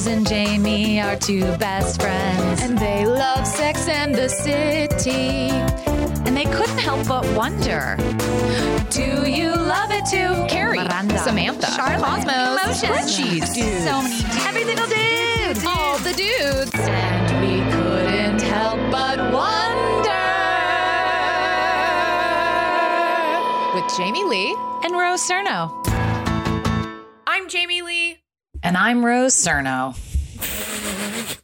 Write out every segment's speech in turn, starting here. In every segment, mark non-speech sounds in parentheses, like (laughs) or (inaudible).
Rose and Jamie are two best friends, and they love Sex and the City. And they couldn't help but wonder Do you love it too? Carrie, Miranda, Samantha, Charlotte, Cosmos, Emotions, Spreadsheets, dudes. so many dudes. Every single dude. All the dudes. And we couldn't help but wonder. With Jamie Lee and Rose Surnow. I'm Jamie Lee. And I'm Rose Surnow.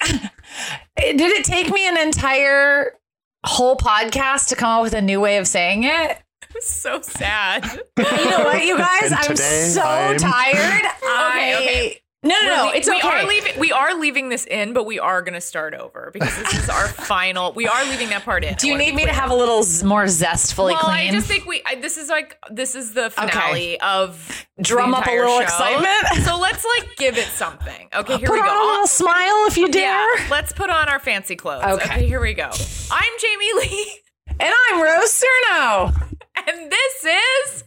(laughs) Did it take me an entire whole podcast to come up with a new way of saying it? So sad. You know what, you (laughs) guys? And I'm today so I'm- tired. (laughs) I okay. No, no, no. Le- It's we okay. are leaving. We are leaving this in, but we are going to start over because this is our (laughs) final. We are leaving that part in. Do you need me to have a little z- more zestfully Well, clean? I just think we. I, this is like this is the finale of Drum up a little show. excitement? (laughs) So let's like give it something. Okay, here Put we go. on a little smile if you dare. Yeah, let's put on our fancy clothes. Okay. Okay. here we go. I'm Jamie Lee, And I'm Rose Surnow. And this is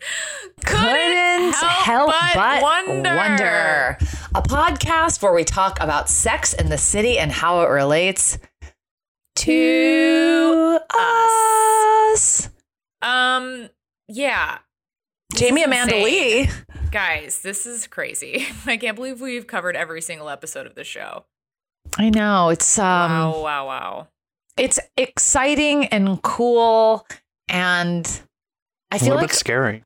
Couldn't help, but, wonder. wonder. A podcast where we talk about sex in the city and how it relates to us. Um, yeah, Jamie Amanda. Lee. guys, this is crazy. (laughs) I can't believe we've covered every single episode of the show. I know it's um wow, wow, wow. it's exciting and cool and I A feel a little like bit scary.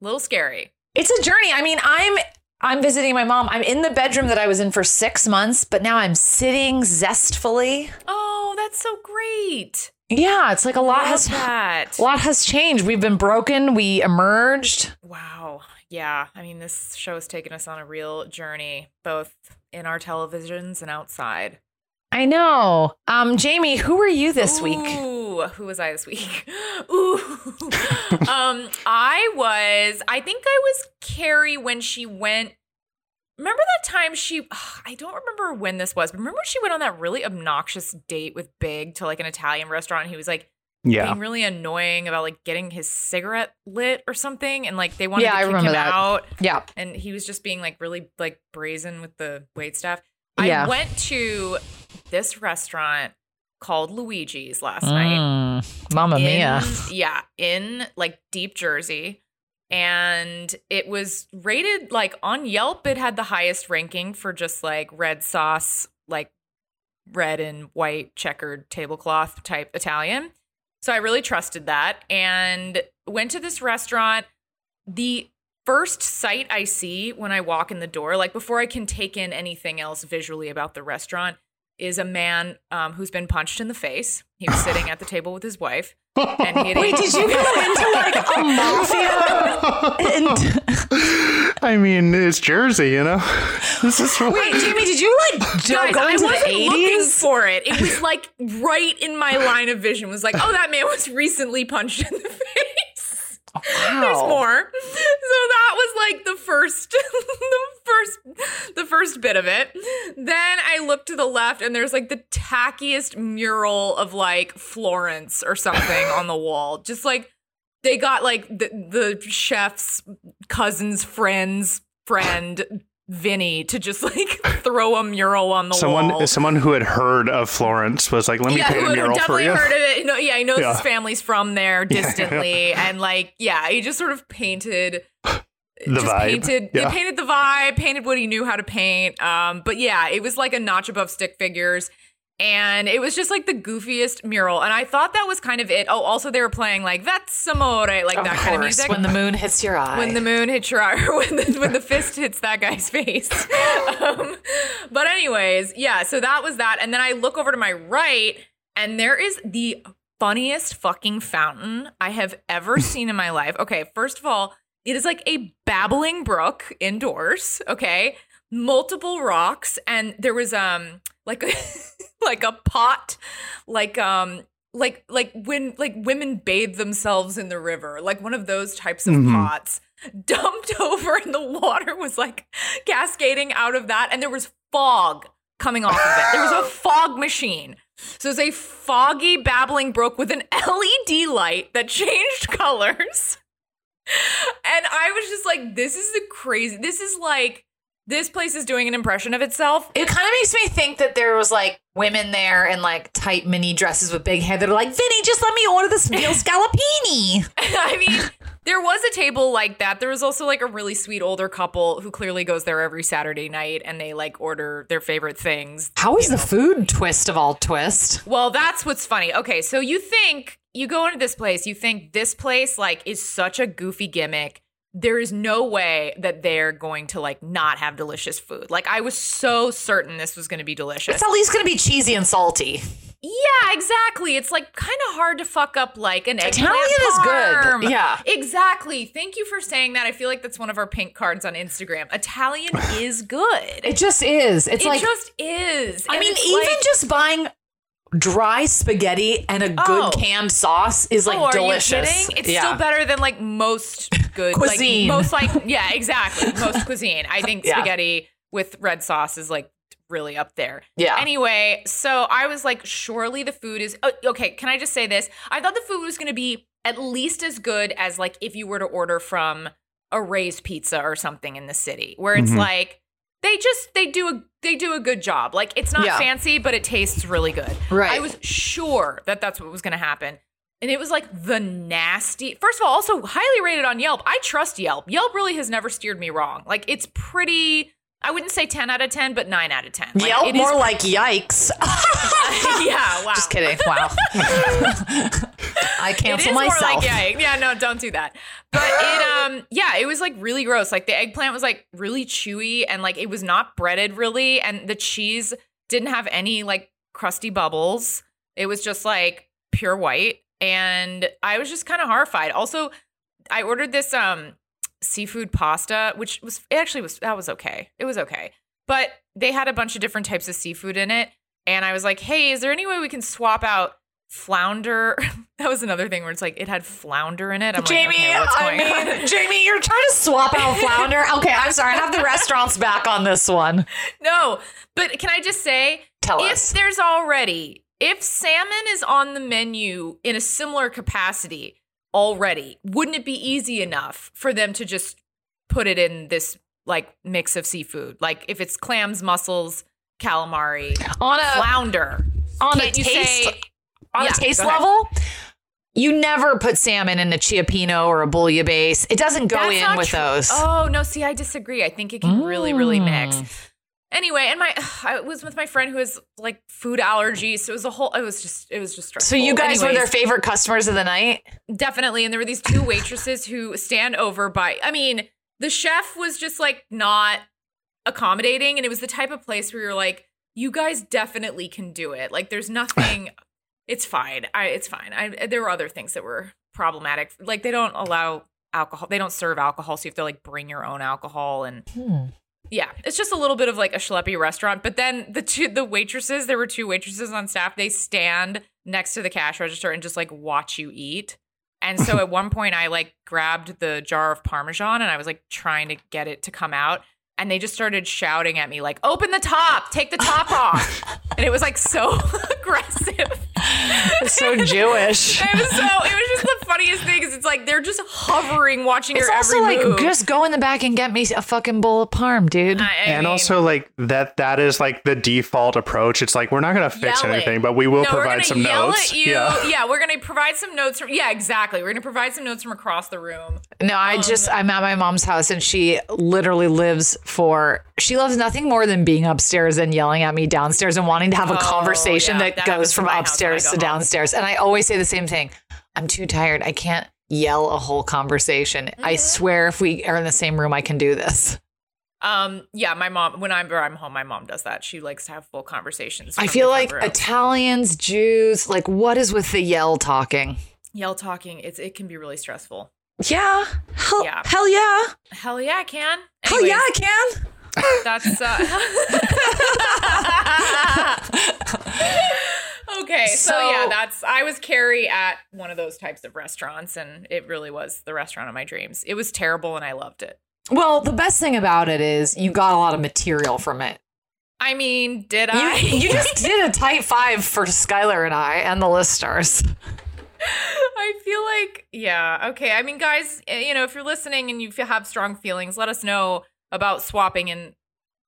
A little scary. it's a journey. I mean, I'm I'm visiting my mom. I'm in the bedroom that I was in for 6 months, but now I'm sitting zestfully. Oh, that's so great. Yeah, it's like a lot Love has that. a lot has changed. We've been broken, we emerged. Wow. Yeah. I mean, this show has taken us on a real journey, both in our televisions and outside. I know. Um Jamie, who were you this week? Who was I this week? (laughs) Ooh. (laughs) um, I was, I think I was Carrie when she went. Remember that time she, I don't remember when this was, but remember she went on that really obnoxious date with Big to like an Italian restaurant and he was like Yeah. being really annoying about like getting his cigarette lit or something and like they wanted Yeah, to I kick remember him that. out Yeah. and he was just being like really like brazen with the wait staff. Yeah. I went to this restaurant called Luigi's last night. Mm, Mamma mia. Yeah, in like deep Jersey. And it was rated like on Yelp, it had the highest ranking for just like red sauce, like red and white checkered tablecloth type Italian. So I really trusted that and went to this restaurant. The first sight I see when I walk in the door, like before I can take in anything else visually about the restaurant, is a man um, who's been punched in the face. He was sitting at the table with his wife. And he (laughs) Wait, did you go (laughs) into like a mafia? and- I mean, it's Jersey, you know. (laughs) This is Wait, Jamie, did you like go, Guys, go I wasn't the looking eighties? for it. It was like right in my line of vision. Was like, oh, that man was recently punched in the face. There's more. So that was like the first, (laughs) the first, the first bit of it. Then I look to the left, and there's like the tackiest mural of like Florence or something on the wall. Just like they got like the the chef's cousin's friend's friend. Vinny to just like (laughs) throw a mural on the someone, wall. someone who had heard of Florence was like, "Let me yeah, paint a mural for definitely you." heard of it. No, yeah, I know Yeah. his family's from there (laughs) distantly, and like, yeah, he just sort of painted The just vibe. painted Yeah. he painted the vibe, painted what he knew how to paint. Um, but yeah, it was like a notch above stick figures. And it was just like the goofiest mural. And I thought that was kind of it. Oh, also they were playing like that's amore, like that kind of music. when the moon hits your eye. when the moon hits your eye, (laughs) or when the, when the fist hits that guy's (laughs) face. Um, but anyways, yeah. So that was that, and then I look over to my right, and there is the funniest fucking fountain I have ever (laughs) seen in my life. Okay, first of all, it is like a babbling brook indoors. Okay. multiple rocks, and there was um like a (laughs) like a pot, like um like like when like women bathe themselves in the river, like one of those types of Mhm. pots (laughs) dumped over, and the water was like cascading out of that, and there was fog coming off of it. There was a (laughs) fog machine. So it's a foggy babbling brook with an LED light that changed colors. And I was just like, this is the crazy. This is like, this place is doing an impression of itself. It kind of makes me think that there was like women there in like tight mini dresses with big hair that are like, Vinny, just let me order this veal (laughs) scallopini. I mean, there was a table like that. There was also like a really sweet older couple who clearly goes there every Saturday night and they like order their favorite things. How is the food twist of all twist? Well, that's what's funny. Okay, so you think you go into this place, you think this place like is such a goofy gimmick. There is no way that they're going to like not have delicious food. Like I was so certain this was going to be delicious. It's at least going to be cheesy and salty. Yeah, exactly. It's like kind of hard to fuck up like an eggplant Italian is good. Yeah. exactly. Thank you for saying that. I feel like that's one of our pink cards on Instagram. Italian (sighs) is good. It just is. It's it like, just is. I And mean, even like- just buying dry spaghetti and a good Oh. canned sauce is like oh, delicious. It's Yeah. still better than like most good Cuisine. Like, most like yeah, exactly. Most cuisine. I think (laughs) Yeah. spaghetti with red sauce is like really up there. Yeah. Anyway, so I was like, surely the food is oh, okay. Can I just say this? I thought the food was going to be at least as good as like if you were to order from a Ray's Pizza or something in the city, where it's Mhm. like they just they do a they do a good job. Like it's not Yeah. fancy, but it tastes really good. Right. I was sure that that's what was going to happen. And it was like the nasty. First of all, also highly rated on Yelp. I trust Yelp. Yelp really has never steered me wrong. Like it's pretty. I wouldn't say ten out of ten, but nine out of ten. Like, Yelp it is- more like yikes. (laughs) yeah. Wow. Just kidding. Wow. I (laughs) It cancel is myself. more like yeah, yeah. No, don't do that. But it, um, yeah, it was like really gross. Like the eggplant was like really chewy and like it was not breaded really, and the cheese didn't have any like crusty bubbles. It was just like pure white, and I was just kind of horrified. Also, I ordered this um seafood pasta, which was it actually was that was okay. It was okay, but they had a bunch of different types of seafood in it, and I was like, hey, is there any way we can swap out? Flounder. (laughs) that was another thing where it's like it had flounder in it. I'm Jamie, like, okay, what's I mean, on? Jamie, you're trying to swap out (laughs) flounder. Okay, I'm sorry. I have the restaurants back on this one. No, but can I just say, Tell if us. there's already if salmon is on the menu in a similar capacity already, wouldn't it be easy enough for them to just put it in this like mix of seafood? Like if it's clams, mussels, calamari, On a flounder. on a Can't taste say on Yeah, a taste level, you never put salmon in a cioppino or a bouillabaisse. It doesn't go That's in with true. those. Oh no, see, I disagree. I think it can really, really mix. Mm. Anyway, and my (sighs) I was with my friend who has like food allergies, so it was a whole. It was just it was just stressful. So you guys were their favorite customers of the night? definitely, and there were these two waitresses who stand over by. I mean, the chef was just like not accommodating, and it was the type of place where you're like, you guys definitely can do it. Like, there's nothing. (laughs) it's fine. I it's fine. I there were other things that were problematic. Like they don't allow alcohol. They don't serve alcohol, so you have to like bring your own alcohol and. Hmm. Yeah, it's just a little bit of like a schleppy restaurant. But then the two the waitresses, there were two waitresses on staff. They stand next to the cash register and just like watch you eat. And so (laughs) at one point, I like grabbed the jar of Parmesan and I was like trying to get it to come out. And they just started shouting at me, like, open the top, take the top off. And it was like so (laughs) aggressive. so Jewish. (laughs) It was so, it was just the funniest thing because it's like they're just hovering, watching It's your also every like move. just go in the back and get me a fucking bowl of parm, dude. I- I and mean- also like that that is like the default approach. It's like we're not gonna fix Yelling. anything, but we will no, we're provide gonna some yell notes. At you. Yeah. we're gonna provide some notes from. Yeah, exactly. We're gonna provide some notes from across the room. No, I just um, I'm at my mom's house and she literally lives for she loves nothing more than being upstairs and yelling at me downstairs and wanting to have a Oh, conversation yeah, that, that goes from my house when I upstairs to home. downstairs. And I always say the same thing. I'm too tired. I can't yell a whole conversation. I Mm-hmm. swear if we are in the same room I can do this. Um, yeah, my mom. When I'm I'm home, my mom does that. She likes to have full conversations. I feel like rooms. Italians, Jews, like what is with the yell talking? yell talking. It's it can be really stressful. Yeah. Hell Yeah. hell yeah. Hell yeah, I can. Hell yeah, I can. That's uh (laughs) Okay, so, So- yeah, that's I was Carrie at one of those types of restaurants and it really was the restaurant of my dreams. It was terrible and I loved it. Well, the best thing about it is you got a lot of material from it. I mean, did You, I? you just (laughs) did a tight five for Skylar and I and the listeners. I feel like, yeah, okay. I mean, guys, eh, you know, if you're listening and you have strong feelings, let us know about swapping in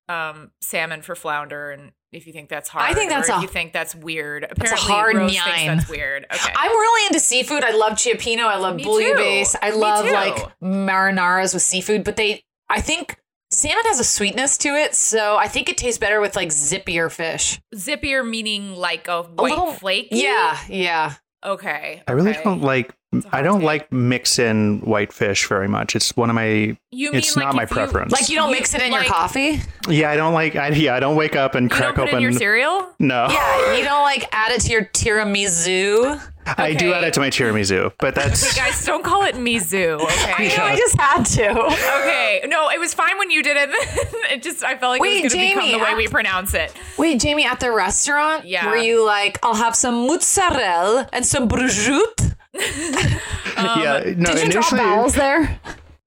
um, salmon for flounder, and if you think that's hard, I think that's a- you think that's weird. a Apparently, hard Rose that's weird. Okay, I'm really into seafood. I love Cioppino. I love bouillabaisse. I love like marinaras with seafood, but they, I think salmon has a sweetness to it, so I think it tastes better with like zippier fish. zippier meaning like a white little- flake. Yeah, yeah. Okay. I really okay. don't like. It's a I hot don't take. like mix in white fish very much. It's one of my. You it's mean not like my if you- preference. Like you don't You- mix it in like- your coffee. Yeah, I don't like. I, yeah, I don't wake up and You crack don't put it open. in your cereal? no, Yeah, you don't like add it to your tiramisu. I do add it to my tiramisu, but (laughs) that's. Hey guys, don't call it Mizu. Okay. I know, I just had to. Okay. No, it was fine when you did it. (laughs) it just I felt like Wait, it was going to become the way I- we pronounce it. Wait, Jamie, at the restaurant, Yeah. were you like, I'll have some mozzarella and some prosciutto? (laughs) yeah, um, no. Did you drop Initially, vowels there?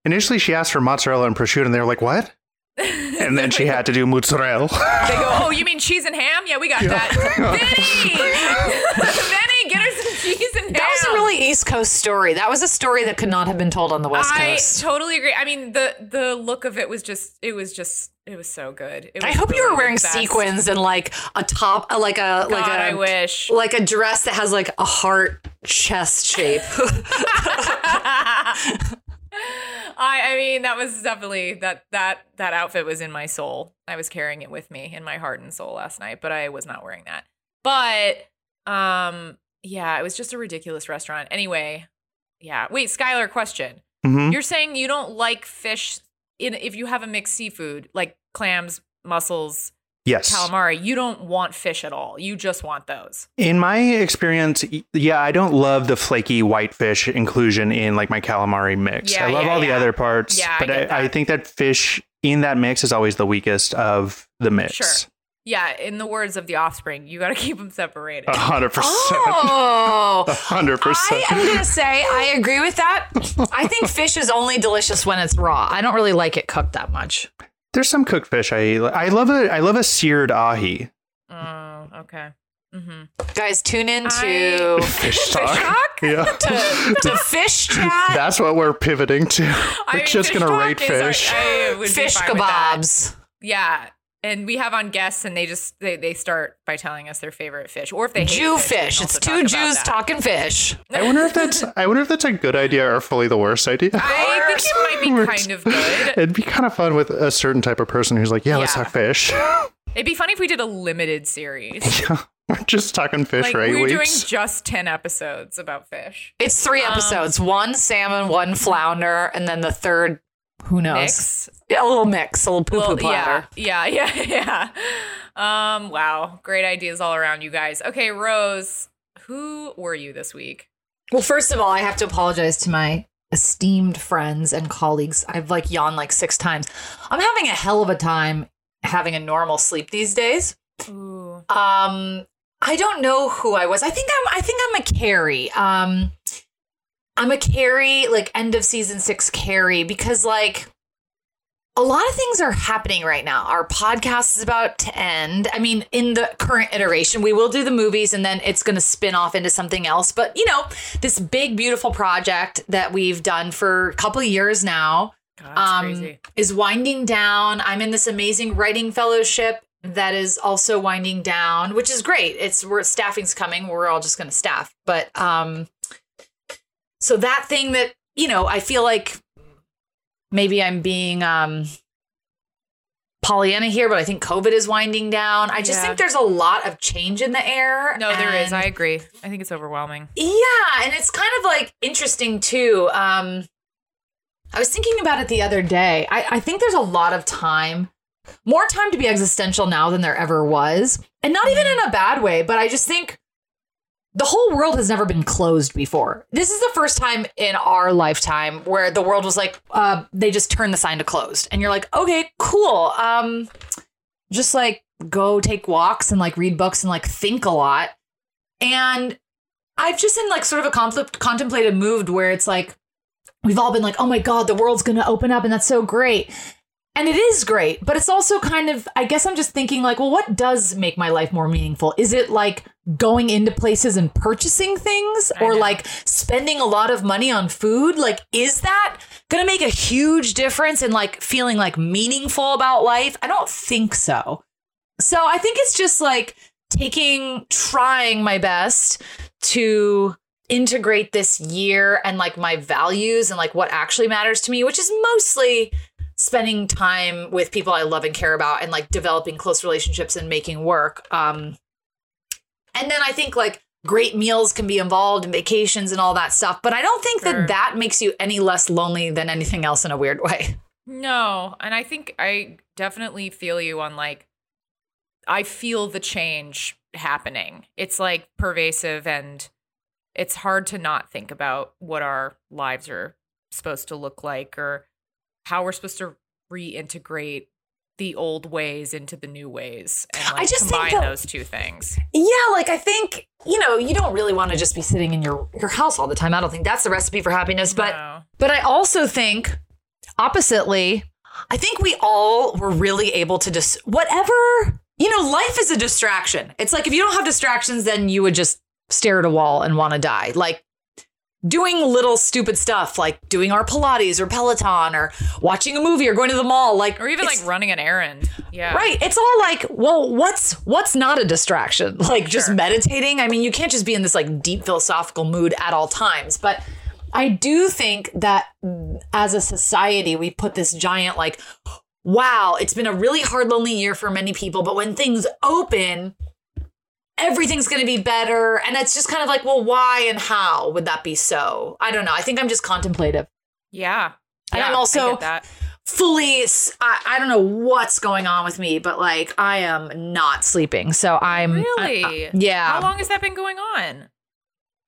initially she asked for mozzarella and prosciutto, and they were like, "What?" And then she had to do mozzarella. (laughs) They go, (laughs) "Oh, you mean cheese and ham? Yeah, we got that." Vinny, Vinny, get her some cheese and ham. That was a really East Coast story. That was a story that could not have been told on the West I Coast. I totally agree. I mean, the the look of it was just, it was just, it was so good. It I was hope you were wearing sequins and like a top, uh, like a like a I wish. like a dress that has like a heart chest shape. (laughs) I, I mean, that was definitely that that that outfit was in my soul. I was carrying it with me in my heart and soul last night, but I was not wearing that. But um, yeah, it was just a ridiculous restaurant. Anyway, yeah. Wait, Skylar, question. hmm You're saying you don't like fish in if you have a mixed seafood like clams, mussels, Yes. calamari. You don't want fish at all. You just want those. In my experience, yeah, I don't love the flaky white fish inclusion in like my calamari mix. Yeah, I love yeah, all the other parts, Yeah, I but get I, I think that fish in that mix is always the weakest of the mix. Sure. Yeah, in the words of the offspring, you got to (laughs) keep them separated. A hundred percent. oh, (laughs) A hundred I am gonna say I agree with that. I think fish is only delicious when it's raw. I don't really like it cooked that much. There's some cooked fish I eat. I love a I love a seared ahi. Oh, okay. Mm-hmm. Guys, tune in I- to Fish talk. talk? Yeah. (laughs) to, to fish chat, That's what we're pivoting to. We're mean, just gonna rate is our- fish. I fish fine with that. kebabs. Yeah, and we have on guests, and they just they, they start by telling us their favorite fish, or if they hate Jew fish. fish. It's two about Jews talking fish. (laughs) I wonder if that's I wonder if that's a good idea or fully the worst idea. I think it might be (laughs) kind of good. It'd be kind of fun with a certain type of person who's like, yeah, let's talk fish. (laughs) It'd be funny if we did a limited series. yeah. we're just talking fish like for eight we're doing just ten episodes about fish. It's three Um, episodes: one salmon, one flounder, and then the third, who knows? Mix. Yeah, a little mix, a little poo poo platter. yeah, yeah, (laughs) yeah, yeah. Um, wow, great ideas all around, you guys. Okay, Rose, who were you this week? Well, first of all, I have to apologize to my esteemed friends and colleagues. I've like yawned like six times. I'm having a hell of a time having a normal sleep these days. Ooh. Um, I don't know who I was. I think I'm. I think I'm a Carrie. Um, I'm a carry, like end of season six carry, because like a lot of things are happening right now. Our podcast is about to end. I mean, in the current iteration, we will do the movies and then it's going to spin off into something else. But, you know, this big, beautiful project that we've done for a couple of years now God, um, is winding down. I'm in this amazing writing fellowship that is also winding down, which is great. It's we're staffing's coming. We're all just going to staff, but um, so that thing that you know, I feel like maybe I'm being um Pollyanna here, but I think COVID is winding down. I just Yeah. think there's a lot of change in the air. No, there is. I agree. I think it's overwhelming. yeah, and it's kind of like interesting too. Um, I was thinking about it the other day. I, I think there's a lot of time, more time to be existential now than there ever was, and not even in a bad way. But I just think the whole world has never been closed before. This is the first time in our lifetime where the world was like, uh, they just turned the sign to closed. And you're like, okay, cool. Um, just like go take walks and like read books and like think a lot. And I've just in like sort of a conflict, contemplative mood where it's like, we've all been like, oh my God, the world's going to open up and that's so great. And it is great, but it's also kind of, I guess I'm just thinking, like, well, what does make my life more meaningful? Is it like going into places and purchasing things or like spending a lot of money on food? Like, is that going to make a huge difference in like feeling like meaningful about life? I don't think so. So I think it's just like taking, trying my best to integrate this year and like my values and like what actually matters to me, which is mostly spending time with people I love and care about and like developing close relationships and making work. Um, and then I think like great meals can be involved and vacations and all that stuff. But I don't think Sure. that that makes you any less lonely than anything else in a weird way. No, and I think I definitely feel you on like I feel the change happening. It's like pervasive and it's hard to not think about what our lives are supposed to look like or how we're supposed to reintegrate the old ways into the new ways and I like just think combine that- those two things. Yeah, like I think, you know, you don't really want to just be sitting in your your house all the time. I don't think that's the recipe for happiness, but No. but I also think oppositely, I think we all were really able to just whatever, you know, life is a distraction. It's like if you don't have distractions then you would just stare at a wall and want to die. Like doing little stupid stuff like doing our Pilates or Peloton or watching a movie or going to the mall like or even like running an errand. Yeah. Right. It's all like, well, what's what's not a distraction? (laughs) Like just meditating. I mean, you can't just be in this like deep philosophical mood at all times. But I do think that as a society, we put this giant like, wow, it's been a really hard, lonely year for many people. But when things open, everything's going to be better. And it's just kind of like, well, why and how would that be so? I don't know. I think I'm just contemplative. Yeah. And Yeah, I'm also- fully I, I don't know what's going on with me but like i am not sleeping so i'm Really? I- I- yeah How long has that been going on?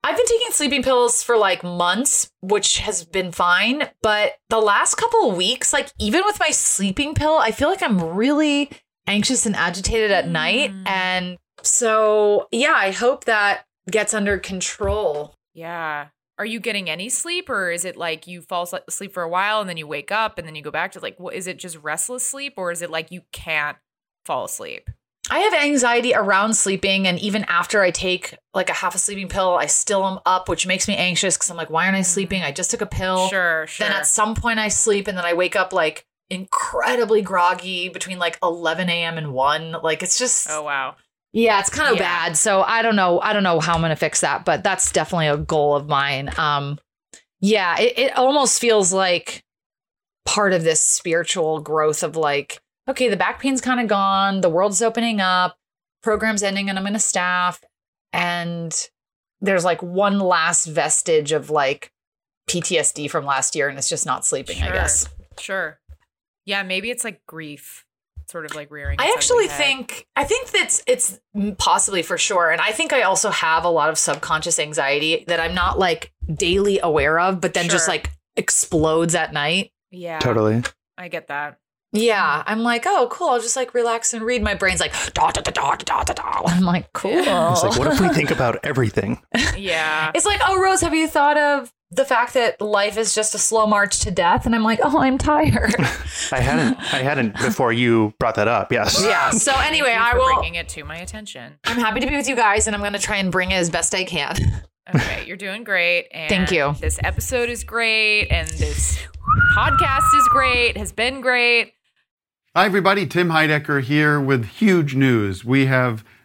i've been taking sleeping pills for like months which has been fine but the last couple of weeks like even with my sleeping pill i feel like i'm really anxious and agitated at night Mm. and so yeah i hope that gets under control Yeah. Are you getting any sleep or is it like you fall asleep for a while and then you wake up and then you go back to like what is it just restless sleep or is it like you can't fall asleep? I have anxiety around sleeping, and even after I take like a half a sleeping pill, I still am up, which makes me anxious because I'm like, why aren't I mm-hmm. sleeping? I just took a pill. Sure, sure. Then at some point I sleep, and then I wake up like incredibly groggy between like 11 a.m. and 1. Like it's just, oh wow. Yeah, it's kind of Yeah. bad. So I don't know. I don't know how I'm going to fix that, but that's definitely a goal of mine. Um, yeah, it, it almost feels like part of this spiritual growth of like, okay, the back pain's kind of gone, the world's opening up, program's ending, and I'm going to staff. And there's like one last vestige of like PTSD from last year, and it's just not sleeping, I guess. Sure. Yeah, maybe it's like grief sort of like rearing. I actually head. think I think that's it's possibly for sure, and I think I also have a lot of subconscious anxiety that I'm not like daily aware of, but then just like explodes at night. Yeah. Totally. I get that. Yeah, mm-hmm. I'm like, oh, cool. I'll just like relax and read. My brain's like, da da da da da da da. (laughs) I'm like, cool. It's like, what if we (laughs) think about everything? (laughs) Yeah. It's like, oh, Rose, have you thought of the fact that life is just a slow march to death? And I'm like, oh, I'm tired. (laughs) I hadn't. I hadn't before you brought that up. Yes. yeah. (laughs) So anyway, i will bringing it to my attention i'm happy to be with you guys, and I'm going to try and bring it as best I can. Okay, you're doing great. And (laughs) Thank you. This episode is great, and this podcast is great. Has been great. Hi, everybody. Tim Heidecker here with huge news. We have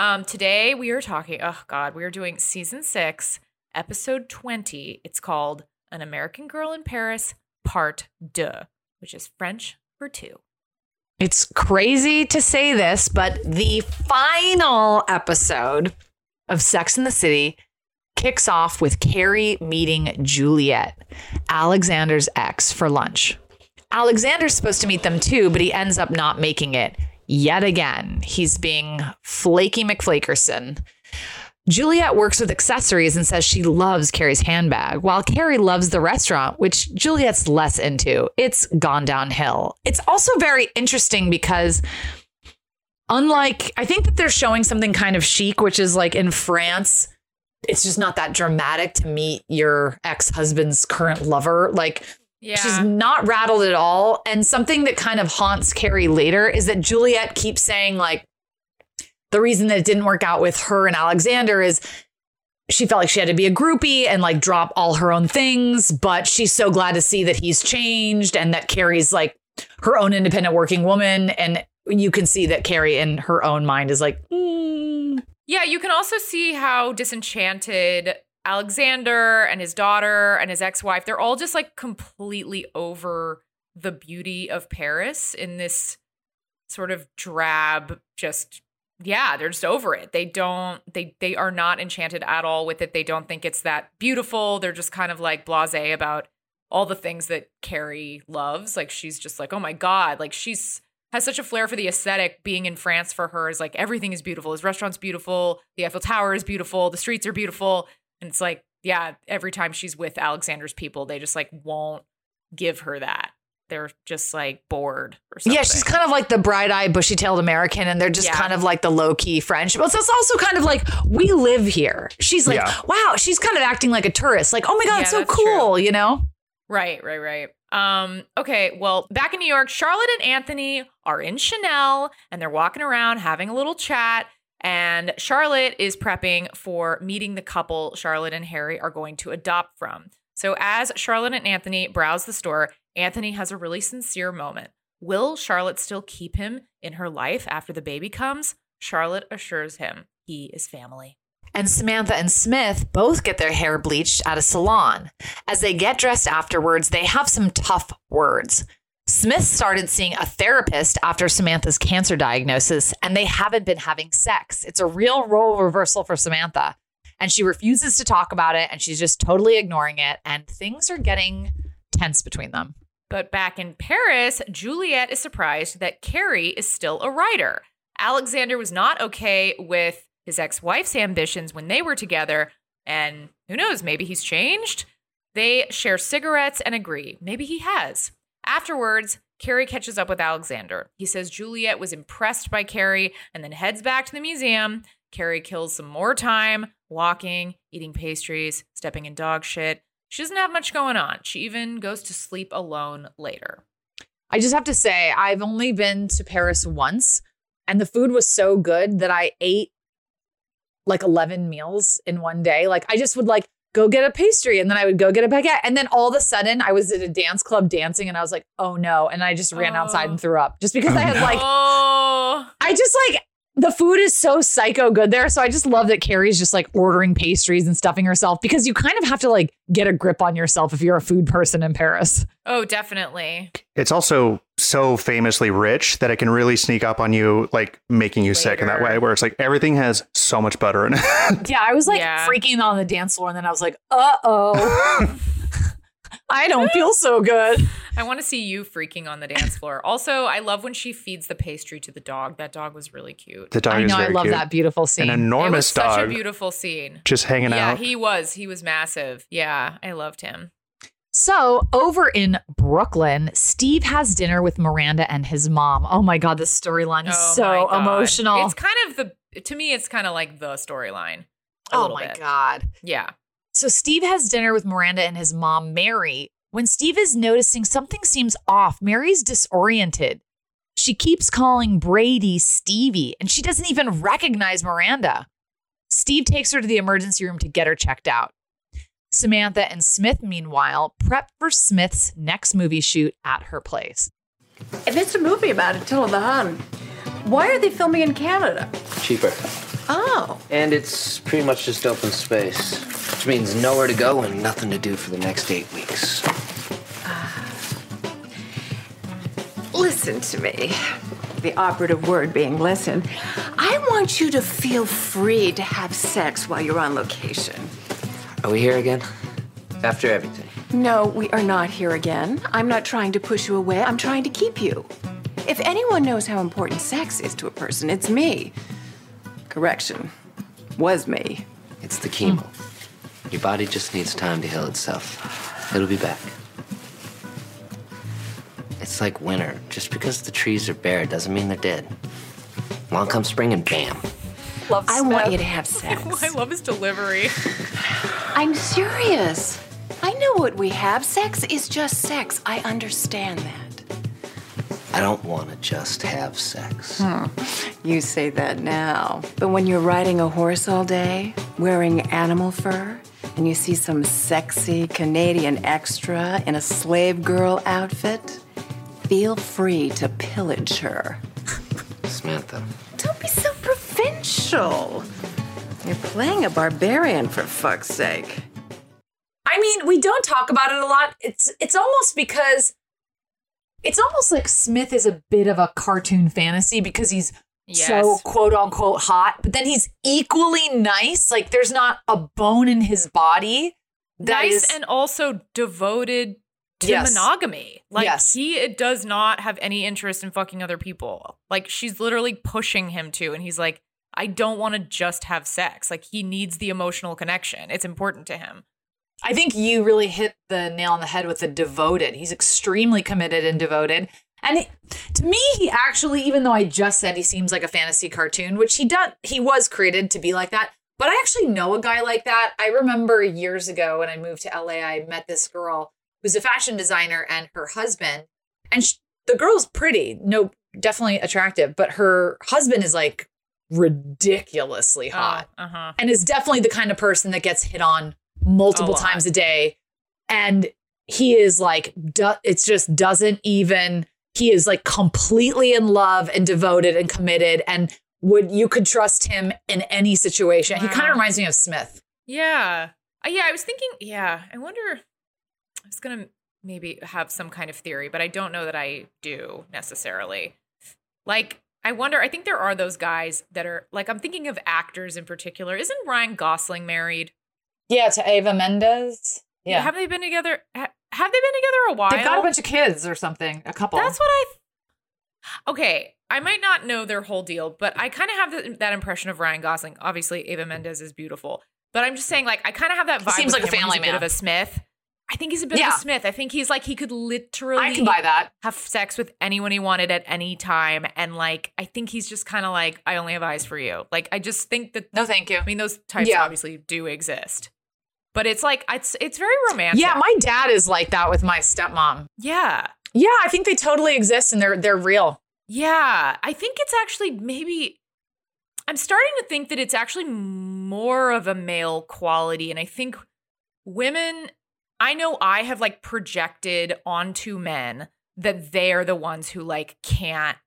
Um, today we are talking, oh God, we are doing season six, episode 20. It's called An American Girl in Paris, Part Deux, which is French for two. It's crazy to say this, but the final episode of Sex in the City kicks off with Carrie meeting Juliet, Alexander's ex, for lunch. Alexander's supposed to meet them too, but he ends up not making it yet again. He's being flaky McFlakerson. Juliet works with accessories and says she loves Carrie's handbag, while Carrie loves the restaurant, which Juliet's less into. It's gone downhill. It's also very interesting because unlike I think that they're showing something kind of chic, which is like in France, it's just not that dramatic to meet your ex-husband's current lover. Like Yeah, She's not rattled at all. And something that kind of haunts Carrie later is that Juliet keeps saying, like, the reason that it didn't work out with her and Alexander is she felt like she had to be a groupie and like drop all her own things. But she's so glad to see that he's changed and that Carrie's like her own independent working woman. And you can see that Carrie in her own mind is like, mm, Yeah, you can also see how disenchanted Alexander and his daughter and his ex wife, they're all just like completely over the beauty of Paris in this sort of drab, just yeah, they're just over it. They don't they they are not enchanted at all with it. They don't think it's that beautiful. They're just kind of like blasé about all the things that Carrie loves. Like she's just like, oh my God, like she's has such a flair for the aesthetic. Being in France for her is like everything is beautiful. His restaurant's beautiful. The Eiffel Tower is beautiful. The streets are beautiful. And it's like, yeah, every time she's with Alexander's people, they just like won't give her that. They're just like bored or something. yeah, she's kind of like the bright eyed, bushy tailed American, and they're just Yeah. kind of like the low key French. But it's also kind of like, we live here. She's like, Yeah. wow, she's kind of acting like a tourist. Like, oh my God, Yeah, it's so that's cool, you know? Right, right, right. Um, okay, well, back in New York, Charlotte and Anthony are in Chanel and they're walking around having a little chat. And Charlotte is prepping for meeting the couple Charlotte and Harry are going to adopt from. So, as Charlotte and Anthony browse the store, Anthony has a really sincere moment. Will Charlotte still keep him in her life after the baby comes? Charlotte assures him he is family. And Samantha and Smith both get their hair bleached at a salon. As they get dressed afterwards, they have some tough words. Smith started seeing a therapist after Samantha's cancer diagnosis, and they haven't been having sex. It's a real role reversal for Samantha. And she refuses to talk about it, and she's just totally ignoring it. And things are getting tense between them. But back in Paris, Juliet is surprised that Carrie is still a writer. Alexander was not okay with his ex wife's ambitions when they were together. And who knows, maybe he's changed? They share cigarettes and agree. Maybe he has. Afterwards, Carrie catches up with Alexander. He says Juliet was impressed by Carrie and then heads back to the museum. Carrie kills some more time walking, eating pastries, stepping in dog shit. She doesn't have much going on. She even goes to sleep alone later. I just have to say, I've only been to Paris once, and the food was so good that I ate like 11 meals in one day. Like, I just would like go get a pastry and then I would go get a baguette. And then all of a sudden, I was at a dance club dancing and I was like, oh no. And I just ran outside Oh. and threw up just because I had like, oh, I just like, the food is so psycho good there. So I just love that Carrie's just like ordering pastries and stuffing herself because you kind of have to like get a grip on yourself if you're a food person in Paris. oh, definitely. It's also so famously rich that it can really sneak up on you, like making you sick in that way, where it's like everything has so much butter in it. (laughs) Yeah, I was like Yeah. freaking on the dance floor, and then I was like, "Uh oh, (laughs) I don't feel so good." I want to see you freaking on the dance floor. Also, I love when she feeds the pastry to the dog. That dog was really cute. the dog I is know, I love cute. that beautiful An scene. it was dog. such a beautiful scene. just hanging Yeah, out. Yeah, he was. He was massive. Yeah, I loved him. So over in Brooklyn, Steve has dinner with Miranda and his mom. Oh my god, this storyline is Oh so emotional. It's kind of the to me. It's kind of like the storyline. oh my bit. god. Yeah. So Steve has dinner with Miranda and his mom, Mary. When Steve is noticing something seems off, Mary's disoriented. She keeps calling Brady Stevie, and she doesn't even recognize Miranda. Steve takes her to the emergency room to get her checked out. Samantha and Smith, meanwhile, prep for Smith's next movie shoot at her place. If it's a movie about Attila the Hun, why are they filming in Canada? Cheaper. Oh. And it's pretty much just open space, which means nowhere to go and nothing to do for the next eight weeks. (sighs) Listen to me. The operative word being listen. I want you to feel free to have sex while you're on location. Are we here again? After everything. No, we are not here again. I'm not trying to push you away. I'm trying to keep you. If anyone knows how important sex is to a person, it's me. Correction. Was me. It's the chemo. Your body just needs time to heal itself. It'll be back. It's like winter. Just because the trees are bare doesn't mean they're dead. Long comes spring and bam. Love I want you to have (laughs) sex. I love his delivery. I'm serious. I know what we have. Sex is just sex. I understand that. I don't want to just have sex. Hmm. You say that now. But when you're riding a horse all day, wearing animal fur, and you see some sexy Canadian extra in a slave girl outfit, feel free to pillage her. Samantha. Don't be so provincial. You're playing a barbarian, for fuck's sake. I mean, we don't talk about it a lot. It's it's almost because it's almost like Smith is a bit of a cartoon fantasy because he's so quote unquote hot, but then he's equally nice. Like there's not a bone in his body that nice is- and also devoted to Yes. monogamy. Like Yes. he does not have any interest in fucking other people. Like she's literally pushing him to, and he's like, I don't want to just have sex. Like he needs the emotional connection. It's important to him. I think you really hit the nail on the head with the devoted. He's extremely committed and devoted. And it, to me, he actually, even though I just said he seems like a fantasy cartoon, which he does, he was created to be like that. But I actually know a guy like that. I remember years ago when I moved to LA, I met this girl who's a fashion designer and her husband. And sh the girl's pretty, no, definitely attractive, but her husband is like ridiculously hot Uh huh. and is definitely the kind of person that gets hit on multiple A times a day and he is like do- it's just doesn't even he is like completely in love and devoted and committed and would you could trust him in any situation he kind of reminds me of smith Yeah. Uh, yeah, I was thinking, yeah, I wonder I was going to maybe have some kind of theory, but I don't know that I do necessarily. Like I wonder, I think there are those guys that are like I'm thinking of actors in particular. Isn't Ryan Gosling married? yeah to ava mendes yeah Have they been together ha- have they been together a while? they've got a bunch of kids or something a couple That's what I. Th- okay, I might not know their whole deal, but I kind of have th- that impression of Ryan Gosling. Obviously, Ava Mendes is beautiful, but I'm just saying, like, I kind of have that vibe. seems like a him where he's family bit man. of a Smith. I think he's a bit Yeah. of a Smith. I think he's like he could literally i can buy that have sex with anyone he wanted at any time, and like I think he's just kind of like I only have eyes for you. Like I just think that. no thank you I mean, those types Yeah. obviously do exist, but it's like it's it's very romantic. yeah my dad is like that with my stepmom yeah. yeah i think they totally exist and they're they're real Yeah, I think it's actually maybe. I'm starting to think that it's actually more of a male quality. And I think women, I know I have like projected onto men that they're the ones who like can't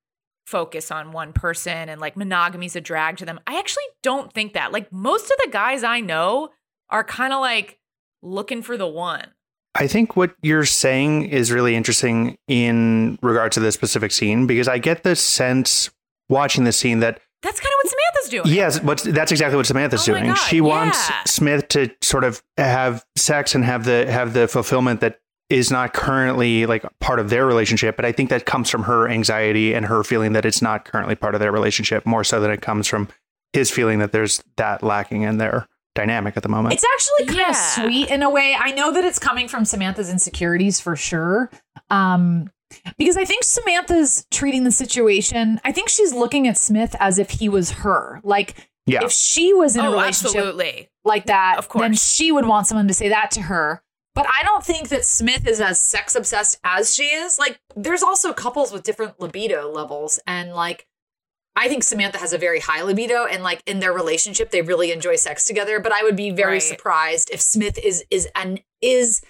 focus on one person and like monogamy's a drag to them. I actually don't think that. Like most of the guys I know are kind of like looking for the one. I think what you're saying is really interesting in regard to this specific scene because I get the sense watching the scene that That's kind of what Samantha's doing. yes, but that's exactly what Samantha's Oh doing. God, she wants yeah. Smith to sort of have sex and have the have the fulfillment that is not currently like part of their relationship, but I think that comes from her anxiety and her feeling that it's not currently part of their relationship more so than it comes from his feeling that there's that lacking in their dynamic at the moment. It's actually kind Yeah. of sweet in a way. I know that it's coming from Samantha's insecurities for sure. Um, because I think Samantha's treating the situation, I think she's looking at Smith as if he was her. Like, Yeah. if she was in a Oh, relationship absolutely. like that, Of course. then she would want someone to say that to her. But I don't think that Smith is as sex obsessed as she is. Like, there's also couples with different libido levels. And, like, I think Samantha has a very high libido, and like in their relationship, they really enjoy sex together. But I would be very Right. surprised if Smith is is and is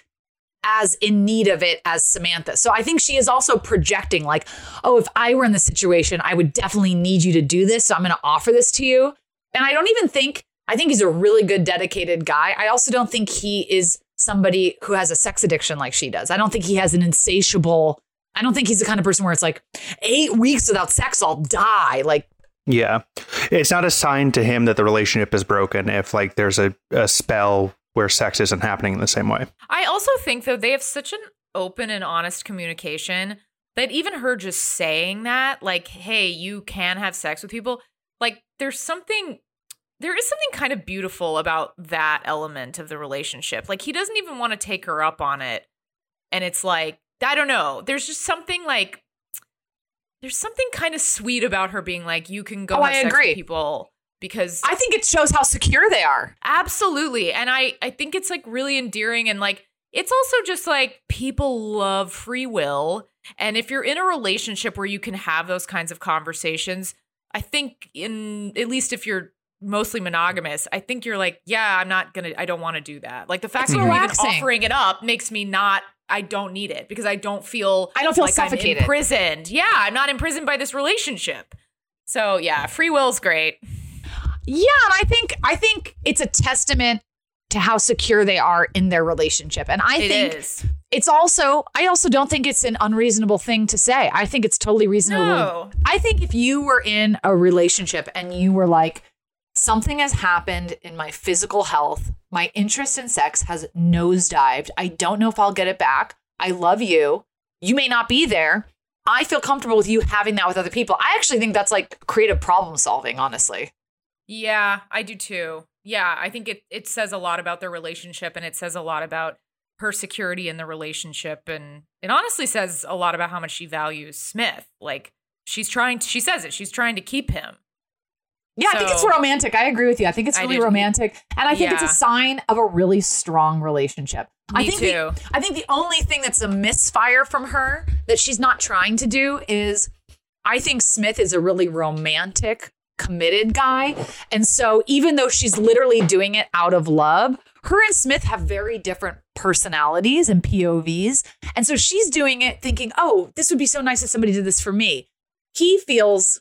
as in need of it as Samantha. So I think she is also projecting, like, oh, if I were in this situation, I would definitely need you to do this. So I'm going to offer this to you. And I don't even think, I think he's a really good, dedicated guy. I also don't think he is somebody who has a sex addiction like she does. I don't think he has an insatiable, I don't think he's the kind of person where it's like, eight weeks without sex, I'll die. Like, Yeah. It's not a sign to him that the relationship is broken if like there's a, a spell where sex isn't happening in the same way. I also think though they have such an open and honest communication that even her just saying that, like, hey, you can have sex with people, like there's something there is something kind of beautiful about that element of the relationship. Like he doesn't even want to take her up on it. And it's like, I don't know. There's just something like there's something kind of sweet about her being like, you can go Oh, have I sex agree. with people because I think it shows how secure they are. Absolutely. And I I think it's like really endearing and like it's also just like people love free will and if you're in a relationship where you can have those kinds of conversations, I think in at least if you're mostly monogamous, I think you're like, yeah, I'm not going to I don't want to do that. Like the fact It's that you're even relaxing. offering it up makes me not I don't need it because I don't feel I don't feel like suffocated. I'm imprisoned. Yeah, I'm not imprisoned by this relationship. So, yeah, free will's great. Yeah, and I think I think it's a testament to how secure they are in their relationship. And I It think is. it's also I also don't think it's an unreasonable thing to say. I think it's totally reasonable. No. I think if you were in a relationship and you were like something has happened in my physical health, my interest in sex has nosedived. I don't know if I'll get it back. I love you. You may not be there. I feel comfortable with you having that with other people. I actually think that's like creative problem solving, honestly. Yeah, I do too. Yeah, I think it it says a lot about their relationship and it says a lot about her security in the relationship and it honestly says a lot about how much she values Smith. Like she's trying to, she says it, she's trying to keep him. Yeah, I think it's romantic. I agree with you. I think it's really romantic, and I think it's a sign of a really strong relationship. I Me think the- too. I think the only thing that's a misfire from her that she's not trying to do is, I think Smith is a really romantic, committed guy, and so even though she's literally doing it out of love, her and Smith have very different personalities and POVs, and so she's doing it thinking, "Oh, this would be so nice if somebody did this for me." He feels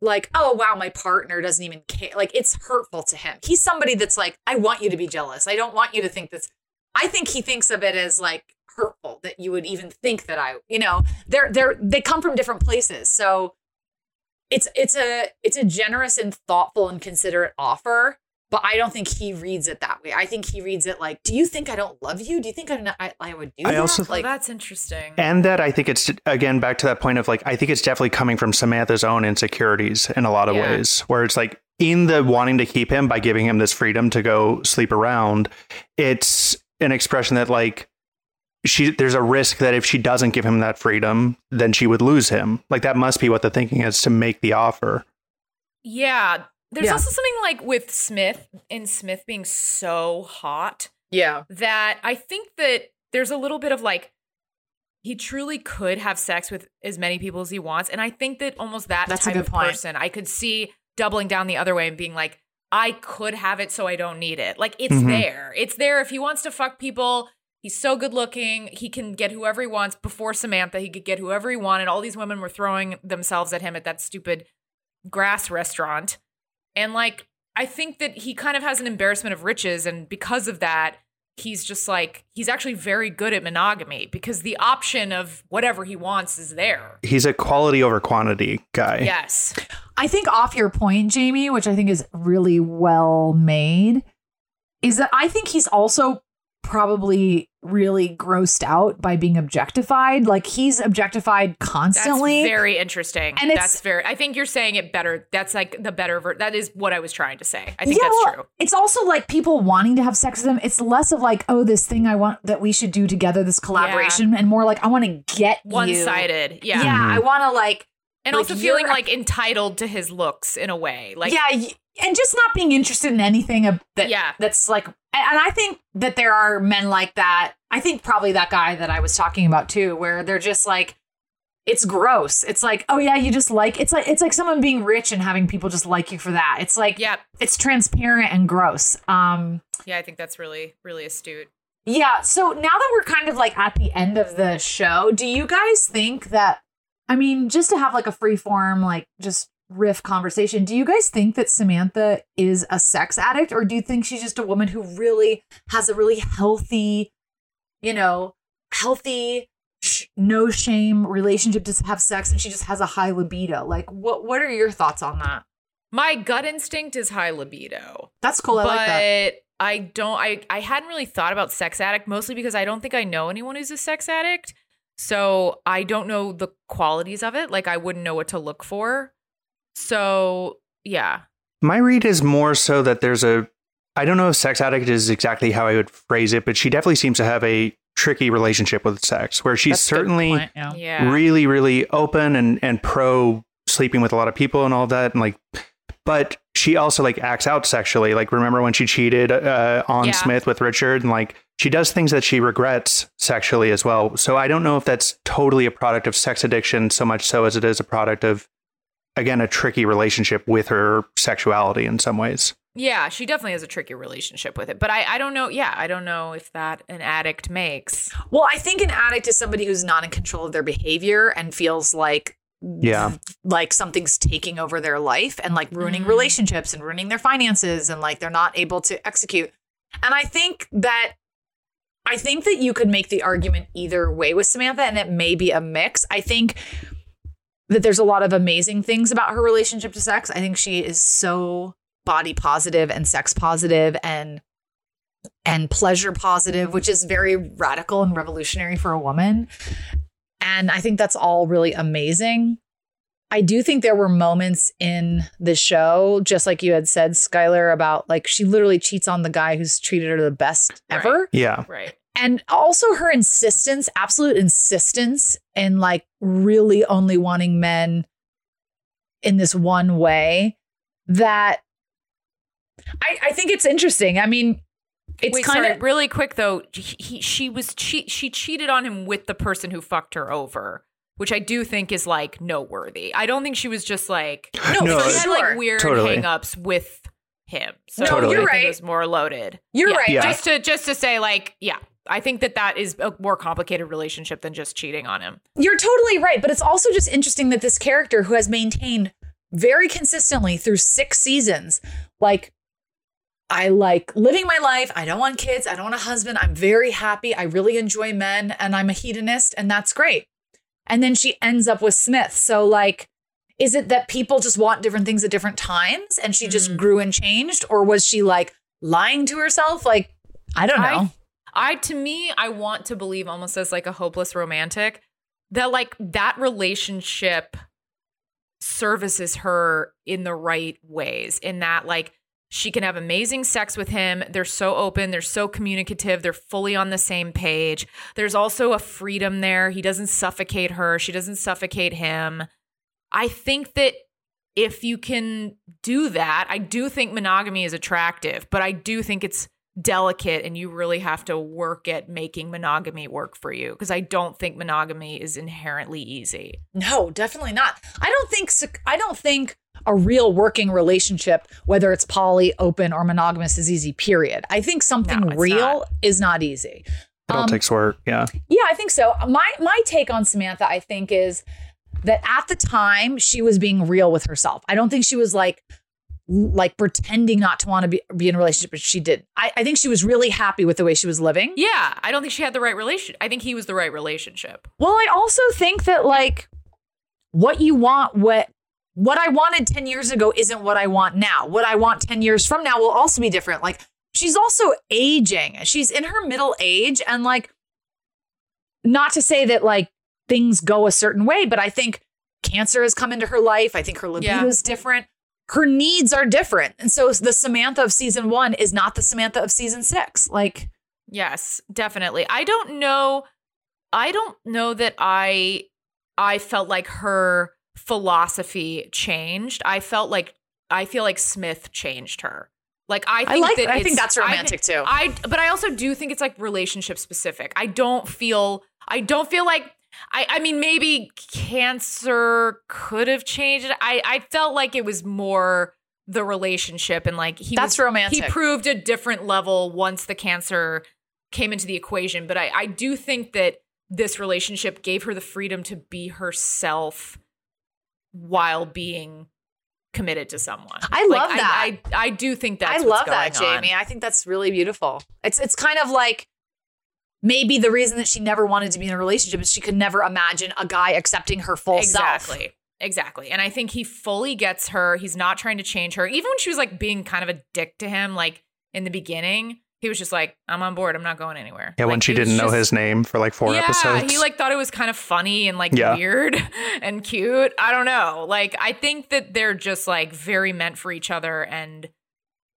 like, oh wow, my partner doesn't even care. Like it's hurtful to him. He's somebody that's like, I want you to be jealous. I don't want you to think this. I think he thinks of it as like hurtful that you would even think that I, you know, they're they're they come from different places. So it's it's a it's a generous and thoughtful and considerate offer. But I don't think he reads it that way. I think he reads it like, "Do you think I don't love you? Do you think I'm not, I, I would do I that?" also- Well, like, oh, that's interesting. And that I think it's again back to that point of like I think it's definitely coming from Samantha's own insecurities in a lot of Yeah. ways, where it's like in the wanting to keep him by giving him this freedom to go sleep around, it's an expression that like she there's a risk that if she doesn't give him that freedom, then she would lose him. Like that must be what the thinking is to make the offer. yeah. There's Yeah. also something like with Smith and Smith being so hot yeah, that I think that there's a little bit of like he truly could have sex with as many people as he wants, and I think that almost that That's type of point. person I could see doubling down the other way and being like, I could have it, so I don't need it. Like it's Mhm. there, it's there. If he wants to fuck people, he's so good looking. He can get whoever he wants. Before Samantha, he could get whoever he wanted. All these women were throwing themselves at him at that stupid grass restaurant. And like, I think that he kind of has an embarrassment of riches. And because of that, he's just like, he's actually very good at monogamy because the option of whatever he wants is there. He's a quality over quantity guy. Yes. I think off your point, Jamie, which I think is really well made, is that I think he's also probably really grossed out by being objectified. Like he's objectified That's constantly. very interesting. And That's very, I think you're saying it better. That's like the better, ver- that is what I was trying to say. I think Yeah, that's well, true. It's also like people wanting to have sex with him. It's less of like, oh, this thing I want that we should do together, this collaboration, and more like I want to get. One sided. Yeah. Yeah, I want to like And like, also feeling like entitled to his looks in a way. Like, yeah, and just not being interested in anything that Yeah. that's like. And I think that there are men like that. I think probably that guy that I was talking about too, where they're just like, it's gross. It's like, oh yeah, you just like it's like it's like someone being rich and having people just like you for that. It's like, yeah. it's transparent and gross. Um, Yeah. I think that's really, really astute. yeah. So now that we're kind of like at the end of the show, do you guys think that? I mean, just to have like a free form, like just riff conversation. Do you guys think that Samantha is a sex addict or do you think she's just a woman who really has a really healthy, you know, healthy sh- no shame relationship to have sex and she just has a high libido? Like what what are your thoughts on that? My gut instinct is high libido. That's cool. I but like that. I don't I I hadn't really thought about sex addict mostly because I don't think I know anyone who's a sex addict. So I don't know the qualities of it. Like I wouldn't know what to look for. So yeah. My read is more so that there's a I don't know if sex addict is exactly how I would phrase it, but she definitely seems to have a tricky relationship with sex where she's That's certainly point, yeah. Yeah. really, really open and, and pro sleeping with a lot of people and all that. And like, but she also like acts out sexually. Like, remember when she cheated uh, on Yeah. Smith with Richard? And like, she does things that she regrets sexually as well. So I don't know if that's totally a product of sex addiction so much so as it is a product of, again, a tricky relationship with her sexuality in some ways. Yeah, she definitely has a tricky relationship with it. But I, I don't know. Yeah, I don't know if that an addict makes. Well, I think an addict is somebody who's not in control of their behavior and feels like Yeah. like something's taking over their life and like ruining Mhm. relationships and ruining their finances and like they're not able to execute. And I think that I think that you could make the argument either way with Samantha and it may be a mix. I think that there's a lot of amazing things about her relationship to sex. I think she is so body positive and sex positive and and pleasure positive, which is very radical and revolutionary for a woman. And I think that's all really amazing. I do think there were moments in the show, just like you had said, Skylar, about like she literally cheats on the guy who's treated her the best Right. ever. Yeah. Right. And also her insistence, absolute insistence in like really only wanting men in this one way that I, I think it's interesting. I mean, it's kind of really quick though. He, he- she was che- she cheated on him with the person who fucked her over, which I do think is like noteworthy. I don't think she was just like (gasps) no, No, she had like weird Totally. hangups with him. So No, Totally. You're right. It was more loaded. You're Yeah, right. Yeah. Just to just to say like yeah, I think that that is a more complicated relationship than just cheating on him. You're totally right, but it's also just interesting that this character who has maintained very consistently through six seasons, like I like living my life. I don't want kids. I don't want a husband. I'm very happy. I really enjoy men and I'm a hedonist and that's great. And then she ends up with Smith. So like is it that people just want different things at different times and she just Mhm. grew and changed or was she like lying to herself like I don't know. I, I to me, I want to believe almost as like a hopeless romantic that like that relationship services her in the right ways. In that like she can have amazing sex with him. They're so open, they're so communicative, they're fully on the same page. There's also a freedom there. He doesn't suffocate her, she doesn't suffocate him. I think that if you can do that, I do think monogamy is attractive, but I do think it's delicate and you really have to work at making monogamy work for you because I don't think monogamy is inherently easy. No, definitely not. I don't think I don't think a real working relationship, whether it's poly, open, or monogamous, is easy. Period. I think something No, real not. is not easy. It all Um, takes work. Yeah. Yeah, I think so. My my take on Samantha, I think, is that at the time she was being real with herself. I don't think she was like like pretending not to want to be, be in a relationship, but she did. I, I think she was really happy with the way she was living. Yeah, I don't think she had the right relation. I think he was the right relationship. Well, I also think that like what you want, what what I wanted 10 years ago isn't what I want now. What I want 10 years from now will also be different. Like she's also aging. She's in her middle age and like not to say that like things go a certain way, but I think cancer has come into her life. I think her libido Yeah. is different. Her needs are different. And so the Samantha of season 1 is not the Samantha of season 6. Like Yes, definitely. I don't know I don't know that I I felt like her philosophy changed. I felt like I feel like Smith changed her. Like I think I like that I think that's romantic too. I but I also do think it's like relationship specific. I don't feel I don't feel like I I mean maybe cancer could have changed it. I I felt like it was more the relationship and like he That's was, romantic. He proved a different level once the cancer came into the equation, but I I do think that this relationship gave her the freedom to be herself while being committed to someone. I Like, love that. I, I, I do think that's I love that, on. Jamie. I think that's really beautiful. It's it's kind of like maybe the reason that she never wanted to be in a relationship is she could never imagine a guy accepting her full self. Exactly. Exactly. And I think he fully gets her. He's not trying to change her. Even when she was like being kind of a dick to him, like in the beginning, he was just like, I'm on board. I'm not going anywhere. Yeah, when she didn't know his name for like four yeah, episodes. he like thought it was kind of funny and like Yeah. weird (laughs) and cute. I don't know. Like I think that they're just like very meant for each other and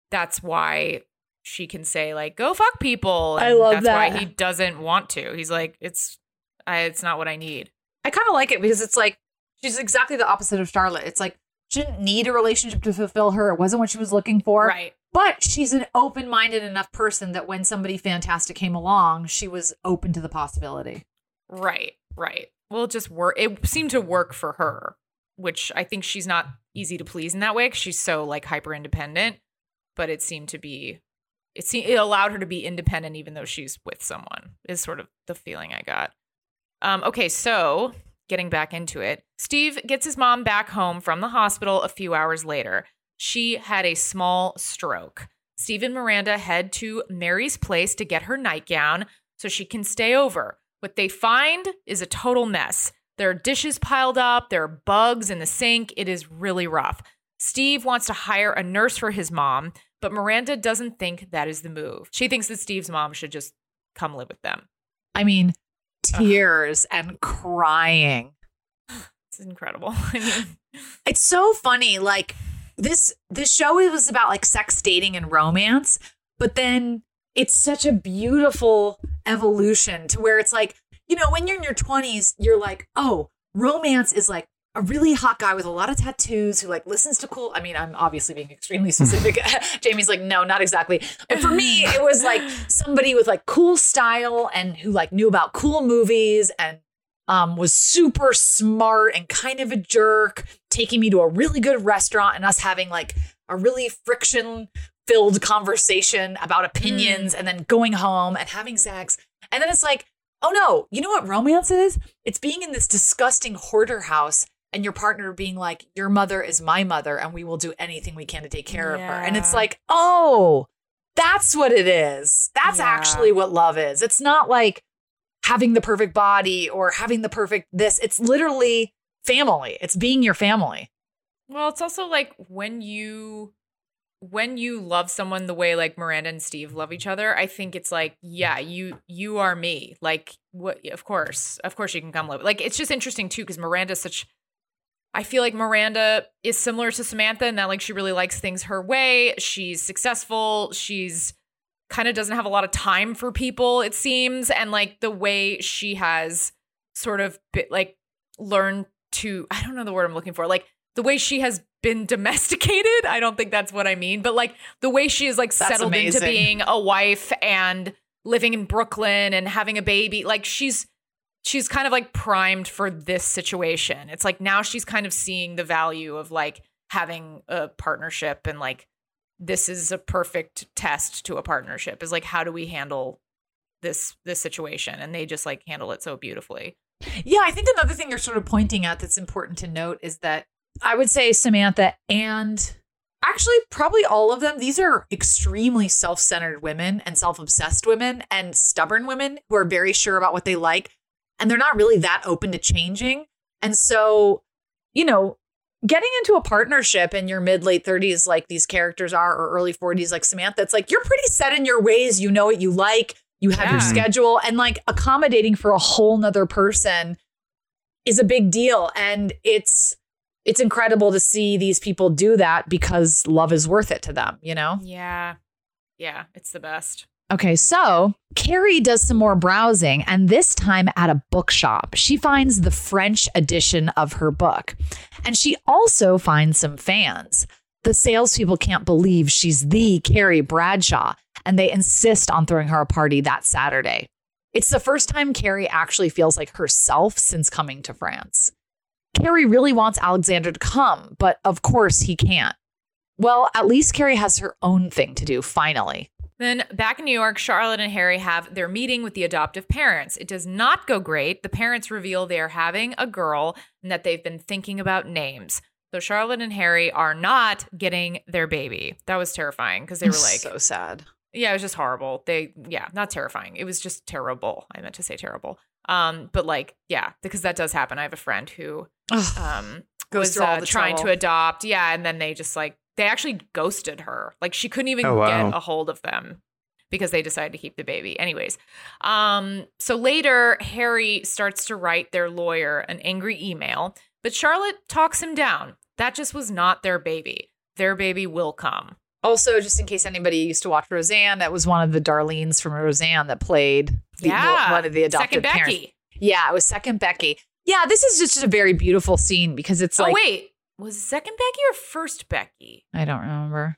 that's why she can say like go fuck people. I love that's that. why he doesn't want to. He's like it's I, it's not what I need. I kind of like it because it's like she's exactly the opposite of Charlotte. It's like she didn't need a relationship to fulfill her. It wasn't what she was looking for. Right. But she's an open minded enough person that when somebody fantastic came along, she was open to the possibility. Right, right. Well, it just work. It seemed to work for her, which I think she's not easy to please in that way because she's so like hyper independent. But it seemed to be, it it allowed her to be independent even though she's with someone. Is sort of the feeling I got. Um, okay, so getting back into it, Steve gets his mom back home from the hospital a few hours later. She had a small stroke. Steve and Miranda head to Mary's place to get her nightgown so she can stay over. What they find is a total mess. There are dishes piled up, there are bugs in the sink. It is really rough. Steve wants to hire a nurse for his mom, but Miranda doesn't think that is the move. She thinks that Steve's mom should just come live with them. I mean, tears and crying. (sighs) It's incredible. (laughs) I mean, It's so funny. Like this this show was about like sex, dating, and romance, but then it's such a beautiful evolution to where it's like, you know, when you're in your 20s, you're like, oh, romance is like a really hot guy with a lot of tattoos who like listens to cool. I mean, I'm obviously being extremely specific. (laughs) Jamie's like, no, not exactly. But for me, it was like somebody with like cool style and who like knew about cool movies and um, was super smart and kind of a jerk, taking me to a really good restaurant and us having like a really friction filled conversation about opinions and then going home and having sex. And then it's like, oh no, you know what romance is? It's being in this disgusting hoarder house and your partner being like, your mother is my mother and we will do anything we can to take care of her. And it's like, oh, that's what it is. That's Yeah. actually what love is. It's not like, having the perfect body or having the perfect this. It's literally family. It's being your family. Well, it's also like when you when you love someone the way like Miranda and Steve love each other, I think it's like, yeah, you you are me. Like what of course. Of course you can come live. Like it's just interesting too cuz Miranda's such I feel like Miranda is similar to Samantha in that like she really likes things her way. She's successful. She's kind of doesn't have a lot of time for people it seems and like the way she has sort of bit, like learned to I don't know the word I'm looking for. Like the way she has been domesticated. I don't think that's what I mean, but like the way she is like That's settled into being a wife and living in Brooklyn and having a baby. Like she's she's kind of like primed for this situation. It's like now she's kind of seeing the value of like having a partnership and like this is a perfect test to a partnership is like how do we handle this this situation and they just like handle it so beautifully. Yeah, I think another thing you're sort of pointing at that's important to note is that I would say Samantha and actually probably all of them, these are extremely self centered women and self obsessed women and stubborn women who are very sure about what they like. And they're not really that open to changing. And so, you know, getting into a partnership in your mid late 30s, like these characters are, or early 40s, like Samantha, it's like you're pretty set in your ways. You know what you like, you have your schedule, and like accommodating for a whole nother person is a big deal. And it's, it's incredible to see these people do that because love is worth it to them, you know? Yeah. Yeah, it's the best. Okay, so Carrie does some more browsing, and this time at a bookshop. She finds the French edition of her book, and she also finds some fans. The salespeople can't believe she's the Carrie Bradshaw, and they insist on throwing her a party that Saturday. It's the first time Carrie actually feels like herself since coming to France. Carrie really wants Alexander to come, but of course he can't. Well, at least Carrie has her own thing to do finally. Then back in New York, Charlotte and Harry have their meeting with the adoptive parents. It does not go great. The parents reveal they are having a girl and that they've been thinking about names. So Charlotte and Harry are not getting their baby. That was terrifying because they were (laughs) like, so sad. yeah, it was just horrible. They, yeah, not terrifying. It was just terrible. I meant to say terrible. Um, but like, yeah, because that does happen. I have a friend who Ugh. um Goes was uh, trying to adopt. Yeah, and then they just like they actually ghosted her. Like she couldn't even Oh, wow. get a hold of them because they decided to keep the baby. Anyways, um, so later Harry starts to write their lawyer an angry email, but Charlotte talks him down. That just was not their baby. Their baby will come. Also, just in case anybody used to watch Roseanne, that was one of the Darlenes from Roseanne that played the, yeah, one of the adopted second parents. Becky. Yeah, it was second Becky. Yeah, this is just a very beautiful scene because it's like oh wait, was second Becky or first Becky? I don't remember.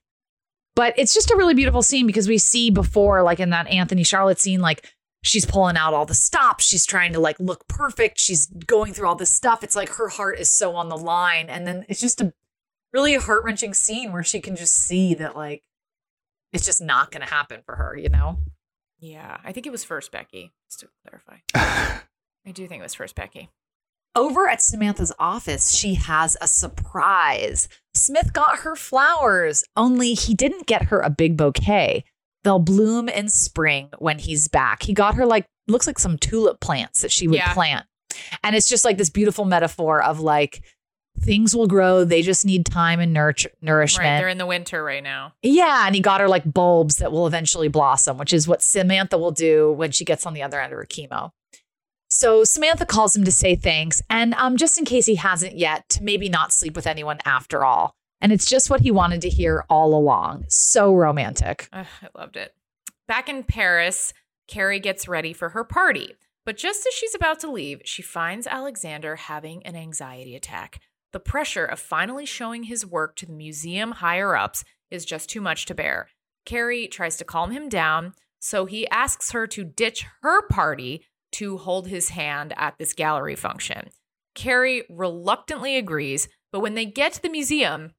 But it's just a really beautiful scene because we see before, like in that Anthony Charlotte scene, like she's pulling out all the stops. She's trying to like look perfect. She's going through all this stuff. It's like her heart is so on the line. And then it's just a really heart wrenching scene where she can just see that like it's just not going to happen for her, you know? Yeah, I think it was first Becky. Just to clarify, (sighs) I do think it was first Becky. Over at Samantha's office, she has a surprise. Smith got her flowers, only he didn't get her a big bouquet. They'll bloom in spring when he's back. He got her like looks like some tulip plants that she would Yeah. plant. And it's just like this beautiful metaphor of like things will grow, they just need time and nourishment. Right, they're in the winter right now. Yeah, and he got her like bulbs that will eventually blossom, which is what Samantha will do when she gets on the other end of her chemo. So Samantha calls him to say thanks, and um, just in case he hasn't yet, to maybe not sleep with anyone after all. And it's just what he wanted to hear all along. So romantic. Ugh, I loved it. Back in Paris, Carrie gets ready for her party. But just as she's about to leave, she finds Alexander having an anxiety attack. The pressure of finally showing his work to the museum higher ups is just too much to bear. Carrie tries to calm him down, so he asks her to ditch her party to hold his hand at this gallery function. Carrie reluctantly agrees, but when they get to the museum,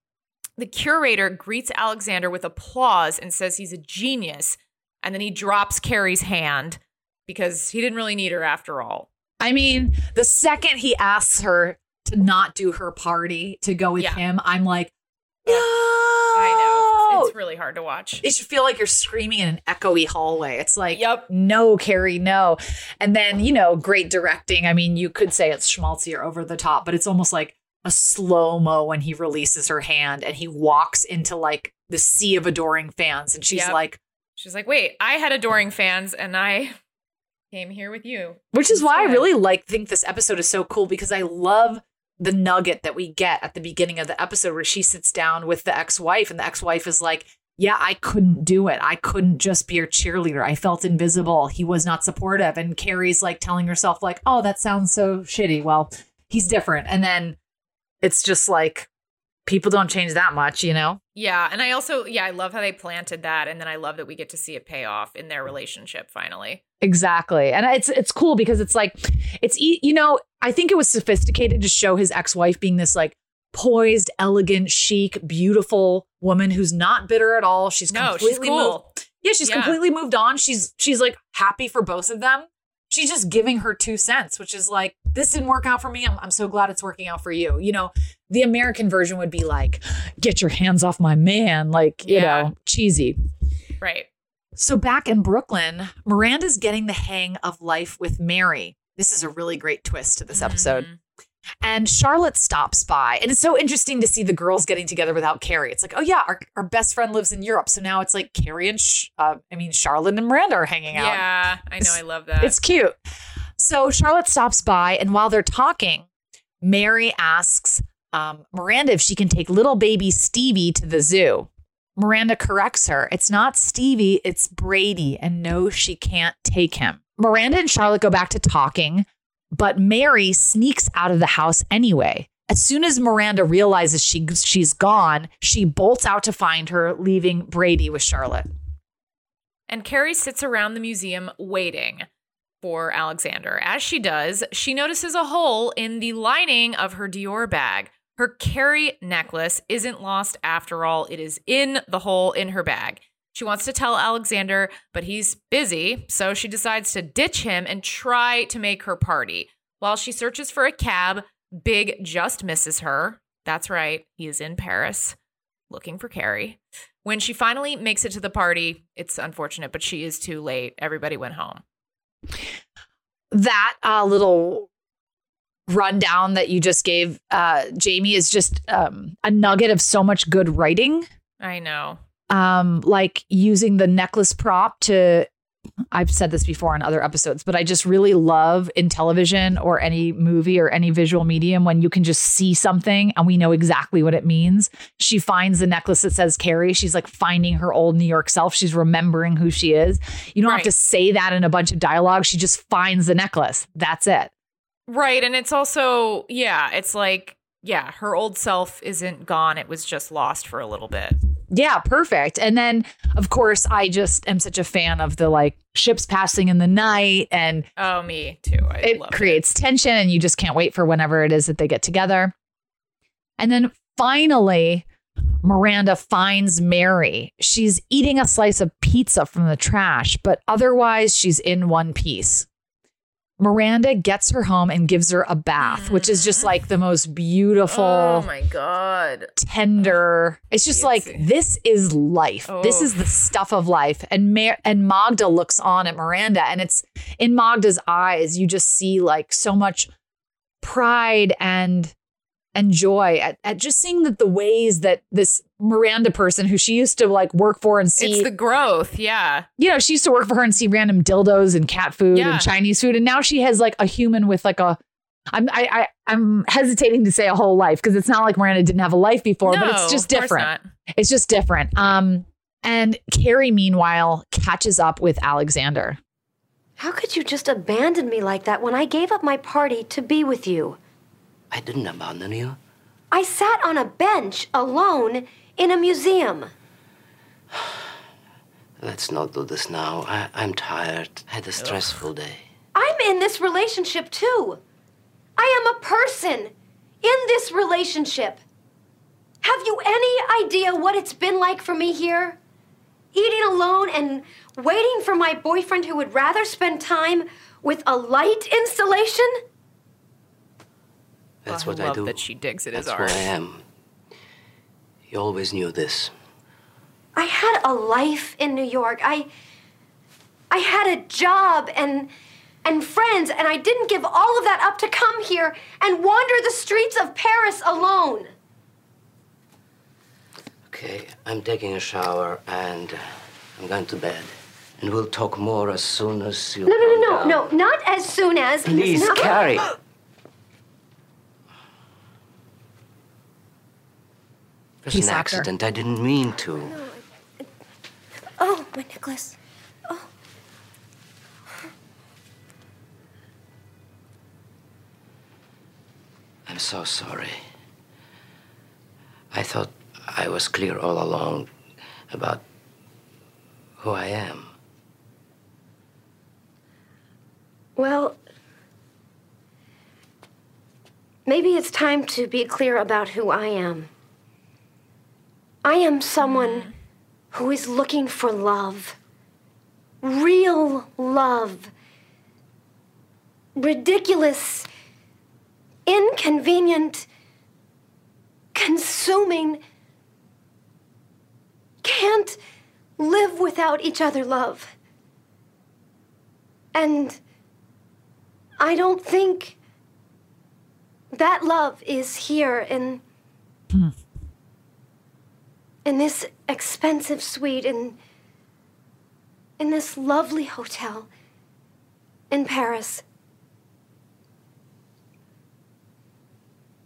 the curator greets Alexander with applause and says he's a genius. And then he drops Carrie's hand because he didn't really need her after all. I mean, the second he asks her to not do her party to go with Yeah. him, I'm like, no. I know. It's really hard to watch. it should feel like you're screaming in an echoey hallway. It's like, Yep. no, Carrie, no. And then, you know, great directing. I mean, you could say it's schmaltzy or over the top, but it's almost like a slow mo when he releases her hand and he walks into like the sea of adoring fans. And she's Yep. like, She's like, wait, I had adoring fans and I came here with you. which is why I really like think this episode is so cool because I love the nugget that we get at the beginning of the episode where she sits down with the ex-wife and the ex-wife is like yeah I couldn't do it I couldn't just be your cheerleader I felt invisible he was not supportive and Carrie's like telling herself like oh that sounds so shitty well he's different and then it's just like people don't change that much you know Yeah. And I also, yeah, I love how they planted that. And then I love that we get to see it pay off in their relationship finally. Exactly. And it's it's cool because it's like it's you know, I think it was sophisticated to show his ex-wife being this like poised, elegant, chic, beautiful woman who's not bitter at all. She's No, she's cool. moved. Yeah, she's Yeah. completely moved on. She's she's like happy for both of them. She's just giving her two cents, which is like, this didn't work out for me. I'm, I'm so glad it's working out for you. You know, the American version would be like, get your hands off my man, like, you Yeah. know, cheesy. Right. So back in Brooklyn, Miranda's getting the hang of life with Mary. This is a really great twist to this episode. Mhm. And Charlotte stops by. And it's so interesting to see the girls getting together without Carrie. It's like, oh, yeah, our, our best friend lives in Europe. So now it's like Carrie and, Sh- uh, I mean, Charlotte and Miranda are hanging out. Yeah. I know. I love that. It's cute. So Charlotte stops by, and while they're talking, Mary asks um, Miranda if she can take little baby Stevie to the zoo. Miranda corrects her. It's not Stevie, it's Brady, and no, she can't take him. Miranda and Charlotte go back to talking, but Mary sneaks out of the house anyway. As soon as Miranda realizes she, she's gone, she bolts out to find her, leaving Brady with Charlotte. And Carrie sits around the museum waiting for Alexander. As she does, she notices a hole in the lining of her Dior bag. Her Carrie necklace isn't lost after all, it is in the hole in her bag. She wants to tell Alexander, but he's busy, so she decides to ditch him and try to make her party. While she searches for a cab, Big just misses her. That's right. He is in Paris looking for Carrie. When she finally makes it to the party, it's unfortunate, but she is too late. Everybody went home. That uh, little rundown that you just gave, uh, Jamie, is just um, a nugget of so much good writing. I know. Um, like using the necklace prop to I've said this before in other episodes, but I just really love in television or any movie or any visual medium when you can just see something and we know exactly what it means. She finds the necklace that says Carrie. She's like finding her old New York self. She's remembering who she is. You don't have to say that in a bunch of dialogue. She just finds the necklace. That's it. Right. And it's also, yeah, it's like, yeah, her old self isn't gone. It was just lost for a little bit. Yeah, perfect. And then, of course, I just am such a fan of the like ships passing in the night and Oh, me too. I it creates tension and you just can't wait for whenever it is that they get together. And then finally, Miranda finds Mary. She's eating a slice of pizza from the trash, but otherwise she's in one piece. Miranda gets her home and gives her a bath, which is just like the most beautiful, Oh my God. tender. It's just like this is life. This Oh. is the oh. stuff of life. And Mar- and Magda looks on at Miranda, and it's in Magda's eyes. You just see like so much pride and and joy at, at just seeing that the ways that this Miranda person who she used to like work for and see It's the growth. Yeah. you know, she used to work for her and see random dildos and cat food Yeah. and Chinese food, and now she has like a human with like a. I'm I, I I'm hesitating to say a whole life because it's not like Miranda didn't have a life before, but it's just different. It's just different. Um, and Carrie meanwhile catches up with Alexander. How could you just abandon me like that when I gave up my party to be with you? I didn't abandon you. I sat on a bench alone in a museum. (sighs) Let's not do this now. I, I'm tired. I had a stressful day. I'm in this relationship too. I am a person in this relationship. Have you any idea what it's been like for me here? Eating alone and waiting for my boyfriend who would rather spend time with a light installation? That's Oh, I what I love do. that she digs at his That's art. where I am. You always knew this. I had a life in New York. I I had a job and and friends and I didn't give all of that up to come here and wander the streets of Paris alone. Okay, I'm taking a shower and I'm going to bed. And we'll talk more as soon as you. No, no, no, no, no, not as soon as Please. Carrie. (gasps) (laughs) It was an accident. I didn't mean to. Oh, my necklace. Oh. I'm so sorry. I thought I was clear all along about who I am. Well, maybe it's time to be clear about who I am. I am someone who is looking for love. Real love. Ridiculous, inconvenient, consuming. Can't live without each other love. And I don't think that love is here in hmm. In this expensive suite in in this lovely hotel in Paris.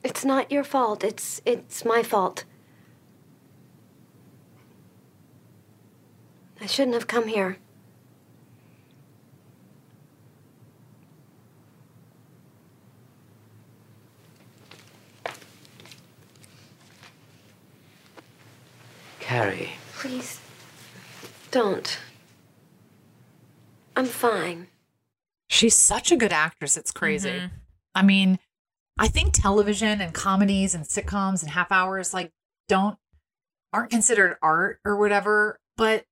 It's not your fault. It's it's my fault. I shouldn't have come here. Carrie, Please don't. I'm fine. She's such a good actress. It's crazy. Mm-hmm. I mean, I think television and comedies and sitcoms and half hours like don't aren't considered art or whatever, but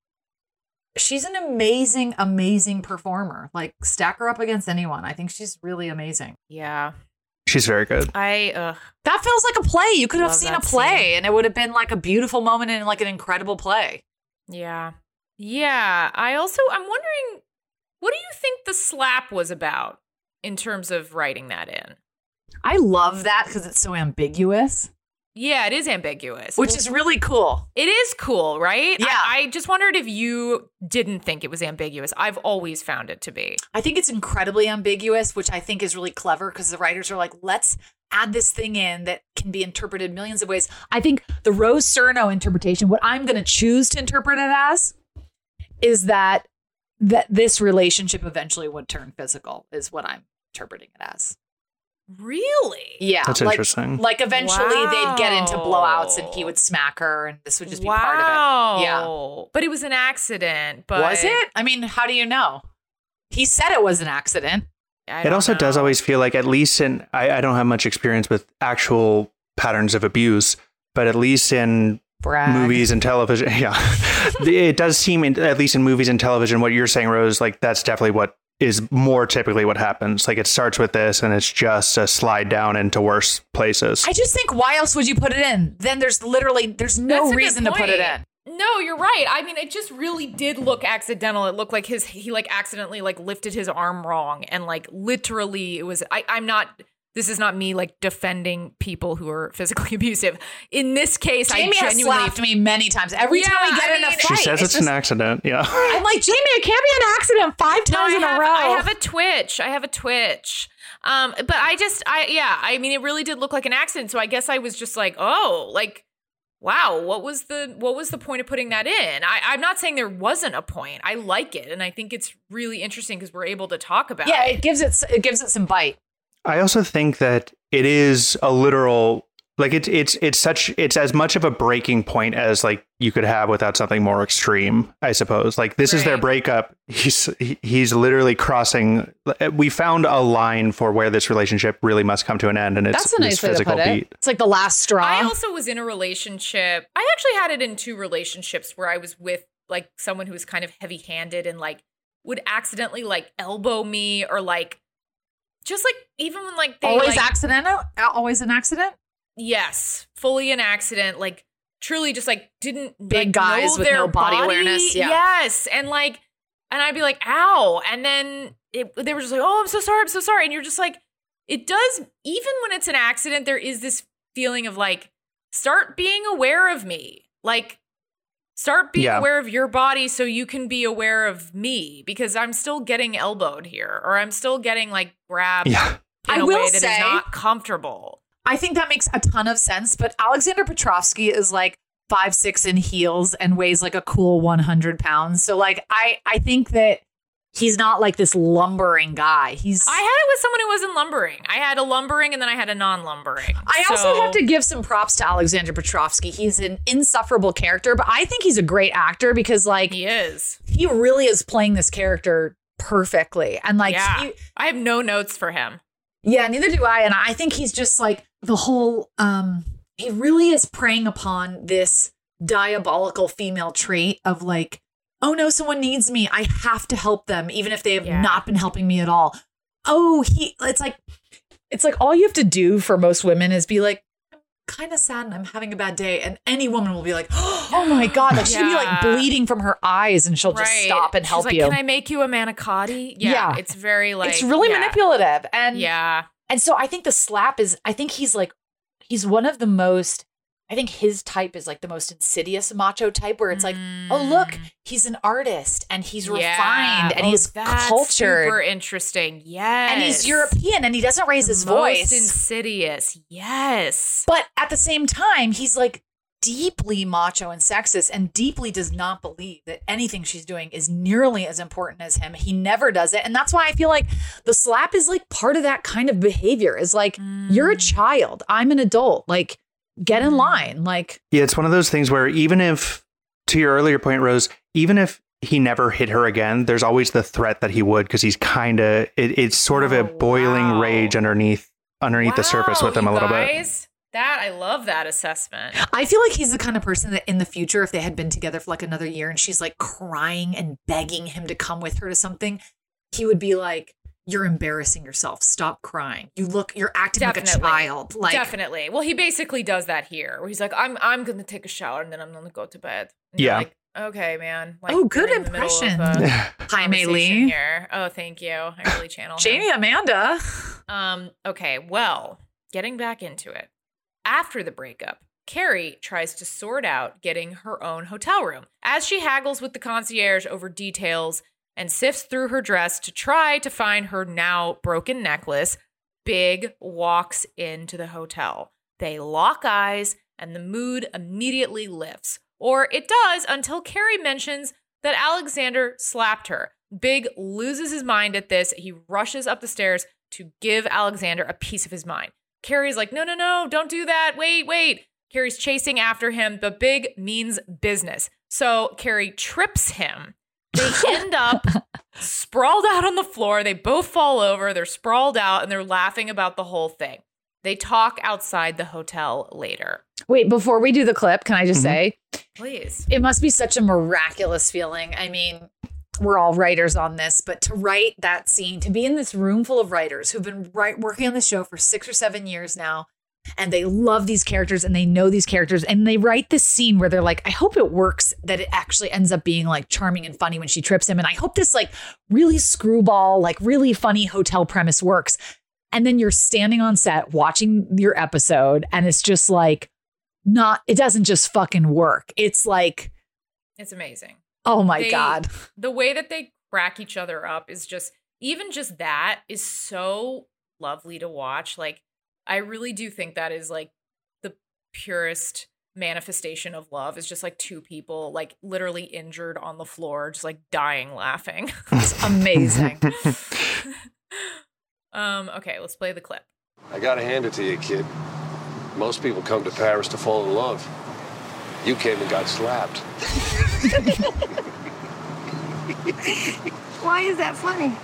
she's an amazing, amazing performer. Like stack her up against anyone. I think she's really amazing. Yeah. She's very good. I ugh. That feels like a play. You could have seen a that play and it would have been like a beautiful moment and like an incredible play. Yeah. Yeah. I also I'm wondering what do you think the slap was about in terms of writing that in? I love that because it's so ambiguous, Yeah, it is ambiguous. which is really cool. it is cool, right? Yeah. I, I just wondered if you didn't think it was ambiguous. I've always found it to be. I think it's incredibly ambiguous, which I think is really clever because the writers are like, let's add this thing in that can be interpreted millions of ways. I think the Rose Surnow interpretation, what I'm going to choose to interpret it as, is that that this relationship eventually would turn physical. Is what I'm interpreting it as. Really? Yeah, That's like, interesting. Like eventually they'd get into blowouts and he would smack her, and this would just be wow. part of it. Yeah. But it was an accident. But was it? I mean, how do you know? He said it was an accident. It don't also does always feel like, at least in, I, I don't have much experience with actual patterns of abuse, but at least in Brag. movies and television, (laughs) yeah, (laughs) it does seem, in, at least in movies and television, what you're saying, Rose, like that's definitely what is more typically what happens. Like it starts with this and it's just a slide down into worse places. I just think why else would you put it in? Then there's literally there's no That's a good reason to put it in. No, you're right. I mean, it just really did look accidental. It looked like his he like accidentally like lifted his arm wrong and like literally it was I I'm not this is not me like defending people who are physically (laughs) abusive. In this case, Jamie I has genuinely slapped me many times. Every Yeah, time we get I in a fight, she says it's, just- an accident. Yeah. I'm like Jamie, it can't be an accident five times I in have, a row. I have a twitch. I have a twitch. Um, but I just, I yeah, I mean, it really did look like an accident. So I guess I was just like, oh, like, wow, what was the what was the point of putting that in? I, I'm not saying there wasn't a point. I like it, and I think it's really interesting because we're able to talk about yeah, it. it gives it it gives it some bite. I also think that it is a literal like it's it's it's such it's as much of a breaking point as like you could have without something more extreme i suppose like this is their breakup he's he's literally crossing we found a line for where this relationship really must come to an end and it's That's a nice this way to physical put it. beat It's like the last straw. I also was in a relationship. I actually had it in two relationships where I was with like someone who was kind of heavy handed and like would accidentally like elbow me or like just like even when like they always like, accidental. Always an accident. Yes, fully an accident. Like truly, just like didn't Big like, guys know with no body awareness, yeah. Yes, and like, and I'd be like, "Ow!" And then it, they were just like, "Oh, I'm so sorry, I'm so sorry." And you're just like, it does. Even when it's an accident, there is this feeling of like, start being aware of me. Like, start being Yeah. aware of your body so you can be aware of me because I'm still getting elbowed here, or I'm still getting like grabbed yeah in I a will way that is say- not comfortable. I think that makes a ton of sense. But Alexander Petrovsky is like five six in heels and weighs like a cool one hundred pounds. So like I I think that he's not like this lumbering guy. He's I had it with someone who wasn't lumbering. I had a lumbering and then I had a non-lumbering. I also have to give some props to Alexander Petrovsky. He's an insufferable character, but I think he's a great actor because like He is. he really is playing this character perfectly. And like yeah. he- I have no notes for him. Yeah, neither do I. And I think he's just like the whole um he really is preying upon this diabolical female trait of like, oh no, someone needs me. I have to help them, even if they have Yeah. not been helping me at all. Oh, he it's like it's like all you have to do for most women is be like, I'm kind of sad and I'm having a bad day. And any woman will be like, (gasps) Oh my God. Like she'd be like bleeding from her eyes and she'll just stop and She's help like, you. Can I make you a manicotti? Yeah. Yeah. It's very like it's really yeah. manipulative. And Yeah. And so I think the slap is, I think he's like, he's one of the most, I think his type is like the most insidious macho type where it's like, oh, look, he's an artist and he's Mm. Yeah. refined and Oh, he's cultured Super interesting. Yes. and he's European and he doesn't raise his Most voice. insidious. Yes. but at the same time, he's like deeply macho and sexist and deeply does not believe that anything she's doing is nearly as important as him. He never does it. And that's why I feel like the slap is like part of that kind of behavior is like, you're a child, I'm an adult. Like, get in line. Like, Yeah, it's one of those things where even if, to your earlier point, Rose, even if he never hit her again, there's always the threat that he would because he's kind of it, it's sort of a Oh, boiling wow. rage underneath underneath the surface with him a you little bit. That I love that assessment. I feel like he's the kind of person that in the future, if they had been together for like another year and she's like crying and begging him to come with her to something, he would be like, you're embarrassing yourself. Stop crying. You look, you're acting like a child. Like, Definitely. Well, he basically does that here, where he's like, "I'm I'm gonna take a shower and then I'm gonna go to bed." And Yeah. Like, okay, man. Like, Oh, good you're in the middle of impression. a (laughs) Jaime conversation Lee. Here. Oh, thank you. I really channel. him. Jamie Amanda. Um. Okay. Well, getting back into it. After the breakup, Carrie tries to sort out getting her own hotel room as she haggles with the concierge over details and sifts through her dress to try to find her now broken necklace. Big walks into the hotel. They lock eyes, and the mood immediately lifts. Or it does until Carrie mentions that Alexander slapped her. Big loses his mind at this. He rushes up the stairs to give Alexander a piece of his mind. Carrie's like, no, no, no, don't do that. Wait, wait. Carrie's chasing after him, but Big means business. So Carrie trips him. They end up sprawled out on the floor. They both fall over. They're sprawled out and they're laughing about the whole thing. They talk outside the hotel later. Wait, before we do the clip, can I just mm-hmm. say Please. it must be such a miraculous feeling. I mean, we're all writers on this, but to write that scene, to be in this room full of writers who've been right, working on the show for six or seven years now, and they love these characters and they know these characters, and they write this scene where they're like, I hope it works, that it actually ends up being like charming and funny when she trips him. And I hope this like really screwball, like really funny hotel premise works. And then you're standing on set watching your episode, and it's just like, not, it doesn't just fucking work. It's like, It's amazing. Oh my They- God. The way that they crack each other up is just even just that is so lovely to watch. Like I really do think that is like the purest manifestation of love is just like two people like literally injured on the floor just like dying laughing. (laughs) It's amazing. (laughs) um okay, let's play the clip. I gotta hand it to you, kid. Most people come to Paris to fall in love. You came and got slapped. (laughs) Why is that funny?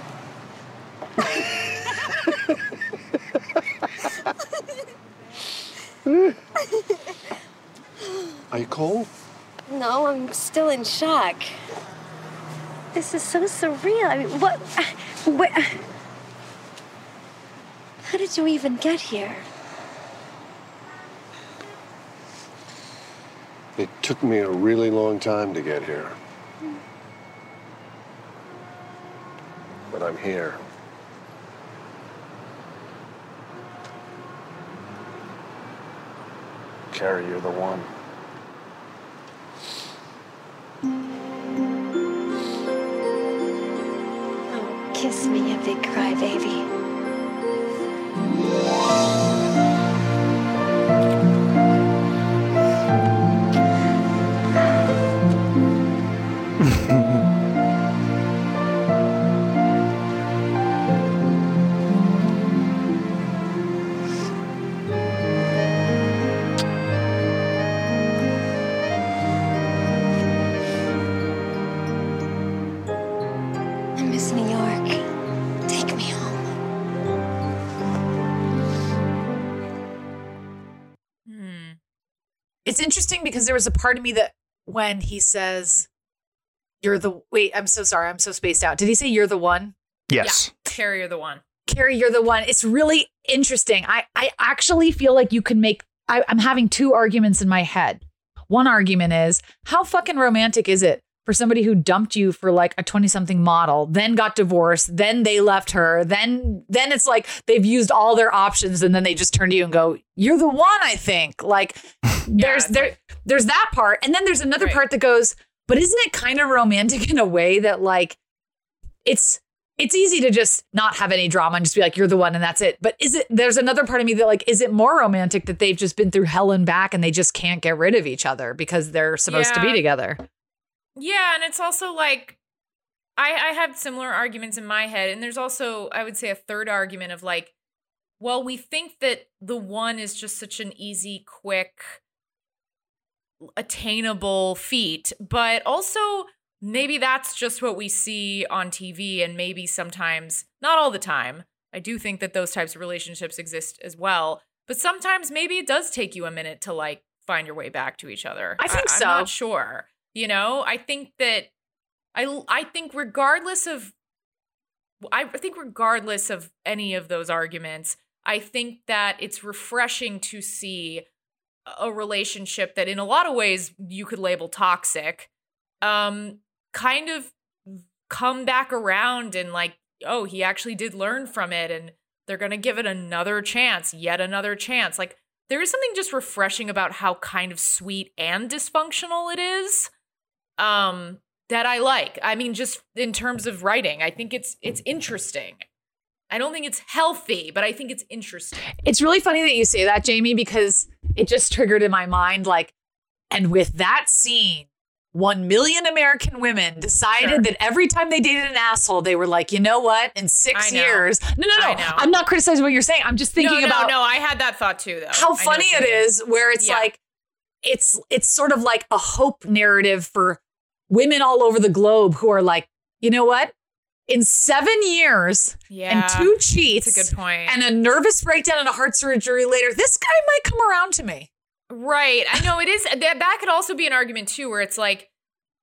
(laughs) Are you cold? No, I'm still in shock. This is so surreal. I mean, what? (laughs) What? How did you even get here? It took me a really long time to get here. But I'm here. Carrie, you're the one. Oh, kiss me, a big crybaby. Because there was a part of me that when he says, You're the wait, I'm so sorry, I'm so spaced out. Did he say you're the one? Yes. Yeah, Carrie, you're the one. Carrie, you're the one. It's really interesting. I, I actually feel like you can make I, I'm having two arguments in my head. One argument is how fucking romantic is it for somebody who dumped you for like a 20 something model, then got divorced, then they left her, then then it's like they've used all their options and then they just turn to you and go, You're the one, I think. Like (laughs) there's it's there like- there's that part. And then there's another Right. part that goes, but isn't it kind of romantic in a way that like it's it's easy to just not have any drama and just be like you're the one and that's it but is it there's another part of me that like is it more romantic that they've just been through hell and back and they just can't get rid of each other because they're supposed to be together Yeah, and it's also like I I have similar arguments in my head, and there's also I would say a third argument of like, well, we think that the one is just such an easy, quick, attainable feat, but also maybe that's just what we see on TV, and maybe sometimes not all the time. I do think that those types of relationships exist as well, but sometimes maybe it does take you a minute to like find your way back to each other. I think I'm so. not sure. You know, I think that I I think regardless of I think regardless of any of those arguments, I think that it's refreshing to see a relationship that in a lot of ways you could label toxic um kind of come back around and like oh he actually did learn from it and they're going to give it another chance yet another chance. Like there is something just refreshing about how kind of sweet and dysfunctional it is um that I like. I mean just in terms of writing, I think it's it's interesting. I don't think it's healthy, but I think it's interesting. It's really funny that you say that, Jamie, because it just triggered in my mind like, and with that scene, one million American women decided Sure. that every time they dated an asshole, they were like, you know what? In six years, no, no, no. I'm not criticizing what you're saying. I'm just thinking no, no, about no. I had that thought too, though. how funny it is where it's Yeah. like it's it's sort of like a hope narrative for women all over the globe who are like you know what in seven years Yeah, and two cheats That's a good point. and a nervous breakdown and a heart surgery later this guy might come around to me Right. I know it is. That, that could also be an argument, too, where it's like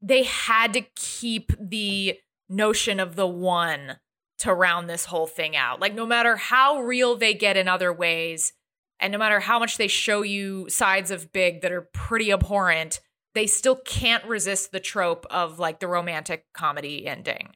they had to keep the notion of the one to round this whole thing out. Like, no matter how real they get in other ways, and no matter how much they show you sides of Big that are pretty abhorrent, they still can't resist the trope of like the romantic comedy ending,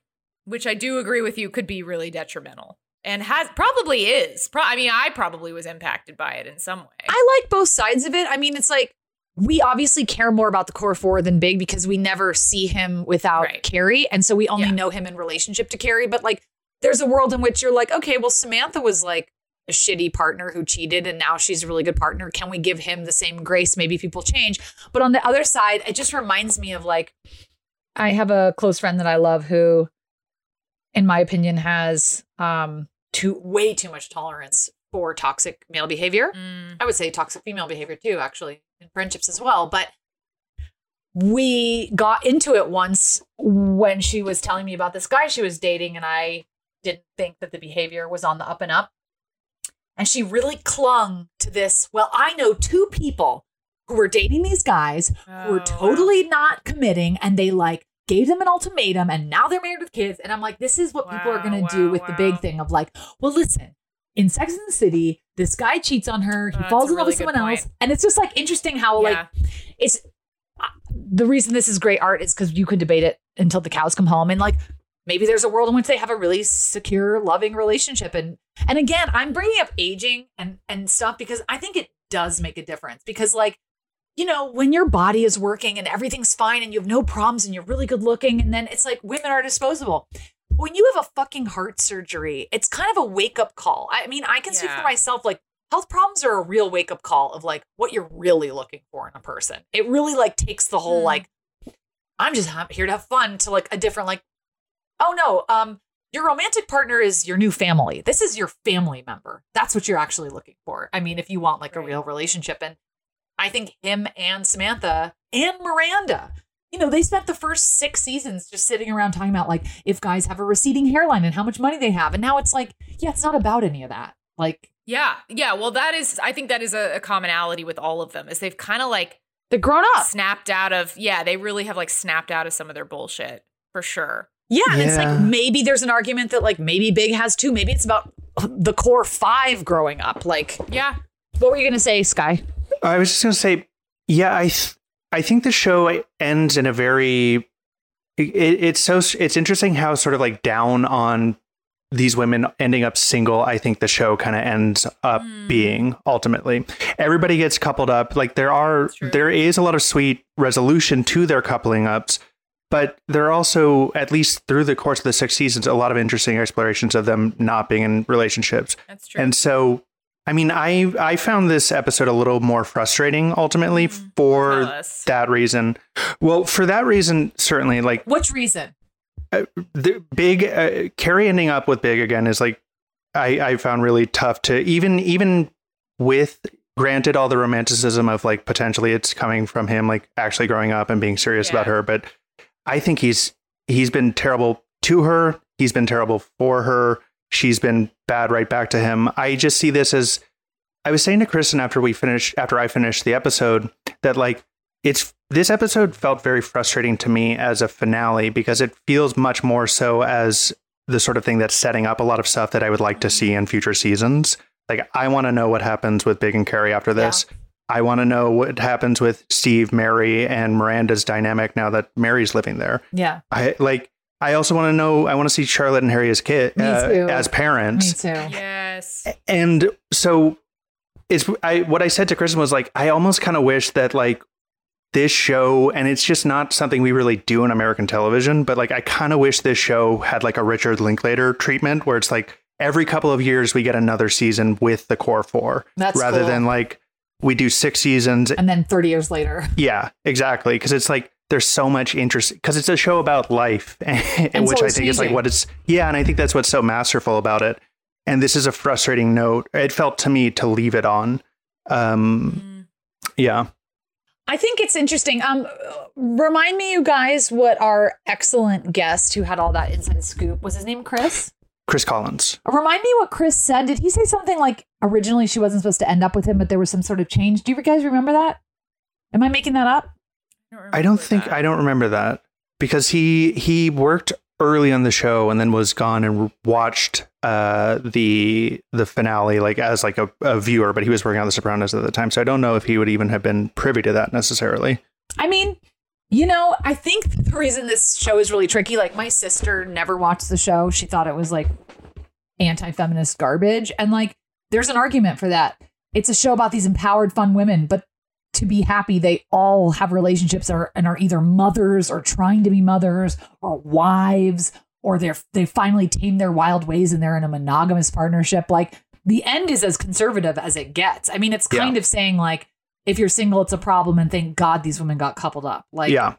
which I do agree with you could be really detrimental. And has probably is. Pro- I mean, I probably was impacted by it in some way. i like both sides of it i mean it's like we obviously care more about the core four than big because we never see him without Right. carrie and so we only Yeah. know him in relationship to carrie but like there's a world in which you're like okay well samantha was like a shitty partner who cheated and now she's a really good partner can we give him the same grace maybe people change but on the other side it just reminds me of like i have a close friend that i love who in my opinion has um too way too much tolerance for toxic male behavior Mm. I would say toxic female behavior too, actually, in friendships as well. But we got into it once when she was telling me about this guy she was dating, and I didn't think that the behavior was on the up and up. And she really clung to this. Well, I know two people who were dating these guys who Oh, were wow. totally not committing, and they like gave them an ultimatum, and now they're married with kids. And I'm like, this is what people are going to do wow, with the big thing of like, well, listen, in Sex and the City, this guy cheats on her. He Oh, falls in love with really someone else, and it's just like interesting how like it's uh, the reason this is great art is because you could debate it until the cows come home, and like maybe there's a world in which they have a really secure, loving relationship, and and again, I'm bringing up aging and and stuff because I think it does make a difference because like you know, when your body is working and everything's fine and you have no problems and you're really good looking, and then it's like women are disposable. When you have a fucking heart surgery, it's kind of a wake up call. I mean, I can speak for myself. Like, health problems are a real wake up call of like what you're really looking for in a person. It really like takes the whole Hmm. like, I'm just here to have fun to like a different like, oh no, um, your romantic partner is your new family. This is your family member. That's what you're actually looking for. I mean, if you want like a real relationship, and I think him and Samantha and Miranda, you know, they spent the first six seasons just sitting around talking about like if guys have a receding hairline and how much money they have. And now it's like, yeah, it's not about any of that. Like Yeah, yeah. Well, that is. I think that is a, a commonality with all of them. Is they've kind of like they're grown up. snapped out of. Yeah, they really have like snapped out of some of their bullshit for sure. Yeah, and it's like maybe there's an argument that like maybe Big has two. Maybe it's about the core five growing up. Like, Yeah, what were you gonna say, Sky? I was just going to say, yeah, I th- I think the show ends in a very. It, it's so it's interesting how sort of like down on these women ending up single. I think the show kind of ends up hmm. being ultimately everybody gets coupled up. Like there are there is a lot of sweet resolution to their coupling ups. But there are also, at least through the course of the six seasons, a lot of interesting explorations of them not being in relationships. that's true. And so, I mean, I I found this episode a little more frustrating ultimately for Mm-hmm. Tell that reason. Well, for that reason, certainly, like Which reason? the big uh, Carrie ending up with Big again is like I I found really tough to even even with granted all the romanticism of like potentially it's coming from him like actually growing up and being serious about her, but I think he's he's been terrible to her. He's been terrible for her. She's been bad right back to him. I just see this as I was saying to Kristen after we finished after I finished the episode that like it's this episode felt very frustrating to me as a finale because it feels much more so as the sort of thing that's setting up a lot of stuff that I would like to see in future seasons. Like I want to know what happens with Big and Carrie after this. I want to know what happens with Steve, Mary, and Miranda's dynamic now that Mary's living there. Yeah. I like. I also want to know. I want to see Charlotte and Harry as kid, uh, as parents. Me too. Yes. And so, it's I. What I said to Kristen was like, I almost kind of wish that like this show, and it's just not something we really do in American television. But like, I kind of wish this show had like a Richard Linklater treatment, where it's like every couple of years we get another season with the core four, That's rather cool. than like we do six seasons And then 30 years later. (laughs) yeah, exactly. Because it's like there's so much interest because it's a show about life, (laughs) and, And which so I think is like what it's. Yeah, and I think that's what's so masterful about it. And this is a frustrating note. It felt to me to leave it on. Um, yeah, I think it's interesting. Um, remind me, you guys, what our excellent guest who had all that inside scoop was his name, Chris. Chris Collins. Remind me what Chris said. Did he say something like originally she wasn't supposed to end up with him, but there was some sort of change? Do you guys remember that? Am I making that up? I don't think I don't remember that because he he worked early on the show and then was gone and watched uh the the finale like as like a, a viewer but he was working on the sopranos at the time so i don't know if he would even have been privy to that necessarily I mean, you know, I think the reason this show is really tricky, like my sister never watched the show. She thought it was like anti feminist garbage. And like, there's an argument for that. It's a show about these empowered, fun women, but to be happy, they all have relationships or, and are either mothers or trying to be mothers or wives or they're they finally tame their wild ways and they're in a monogamous partnership. Like the end is as conservative as it gets. I mean, it's kind Yeah. of saying like if you're single, it's a problem, and thank God these women got coupled up. Like, yeah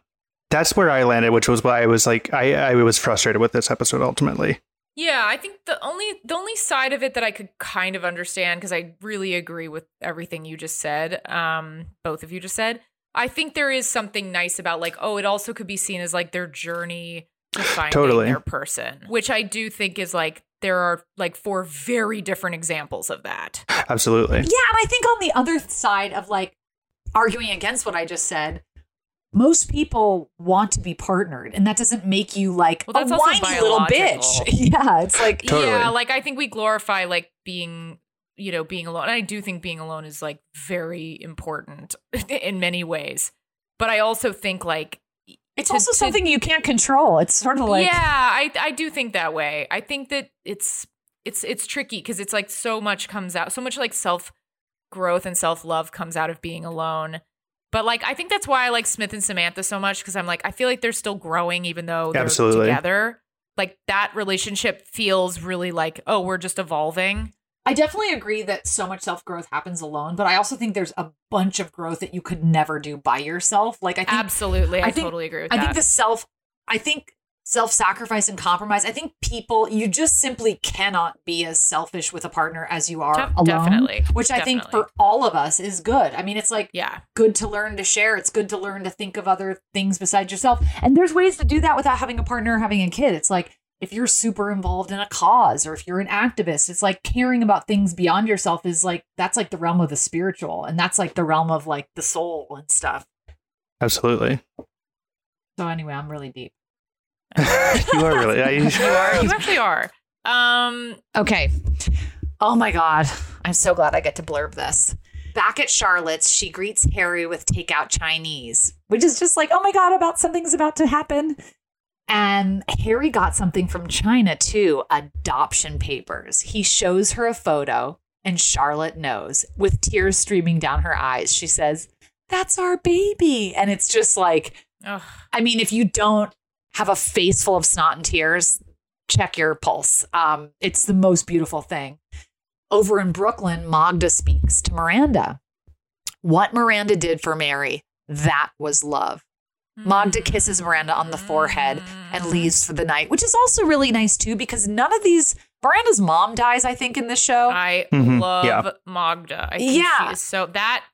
that's where i landed which was why i was like i i was frustrated with this episode ultimately Yeah, I think the only the only side of it that I could kind of understand because I really agree with everything you just said, um, both of you just said. I think there is something nice about like, oh, it also could be seen as like their journey to finding Totally. their person, which I do think is like there are like four very different examples of that. absolutely Yeah, and I think on the other side of like arguing against what I just said, most people want to be partnered, and that doesn't make you like Well, that's a also whiny little bitch. (laughs) Yeah, it's like (laughs) Yeah, like I think we glorify like being, you know, being alone. And I do think being alone is like very important (laughs) in many ways. But I also think like it's to- also to- something you can't control. It's sort of like yeah, I I do think that way. I think that it's it's it's tricky because it's like so much comes out, so much like self growth and self love comes out of being alone. But like I think that's why I like Smith and Samantha so much because I'm like I feel like they're still growing even though they're Absolutely. together. Like that relationship feels really like oh we're just evolving. I definitely agree that so much self growth happens alone, but I also think there's a bunch of growth that you could never do by yourself. Like I think Absolutely, I, think- totally agree with I that. think the self, I think self sacrifice and compromise. I think people, you just simply cannot be as selfish with a partner as you are Def- alone. definitely, Which I think for all of us is good. I mean, it's like yeah, good to learn to share. It's good to learn to think of other things besides yourself. And there's ways to do that without having a partner or having a kid. It's like if you're super involved in a cause or if you're an activist, it's like caring about things beyond yourself is like that's like the realm of the spiritual and that's like the realm of like the soul and stuff. absolutely So anyway, I'm really deep. (laughs) you are really I, (laughs) you are. You actually are. Um, Okay. Oh my God. I'm so glad I get to blurb this. Back at Charlotte's, she greets Harry with takeout Chinese, which is just like, oh my God, about something's about to happen. And Harry got something from China too adoption papers. He shows her a photo, and Charlotte knows with tears streaming down her eyes. She says, That's our baby. And it's just like, ugh. I mean, if you don't have a face full of snot and tears, check your pulse. Um, it's the most beautiful thing. Over in Brooklyn, Magda speaks to Miranda. What Miranda did for Mary, that was love. Magda kisses Miranda on the forehead and leaves for the night, which is also really nice too, because none of these Miranda's mom dies, I think, in this show. I Mhm, love yeah. Magda. I think Yeah. she is so that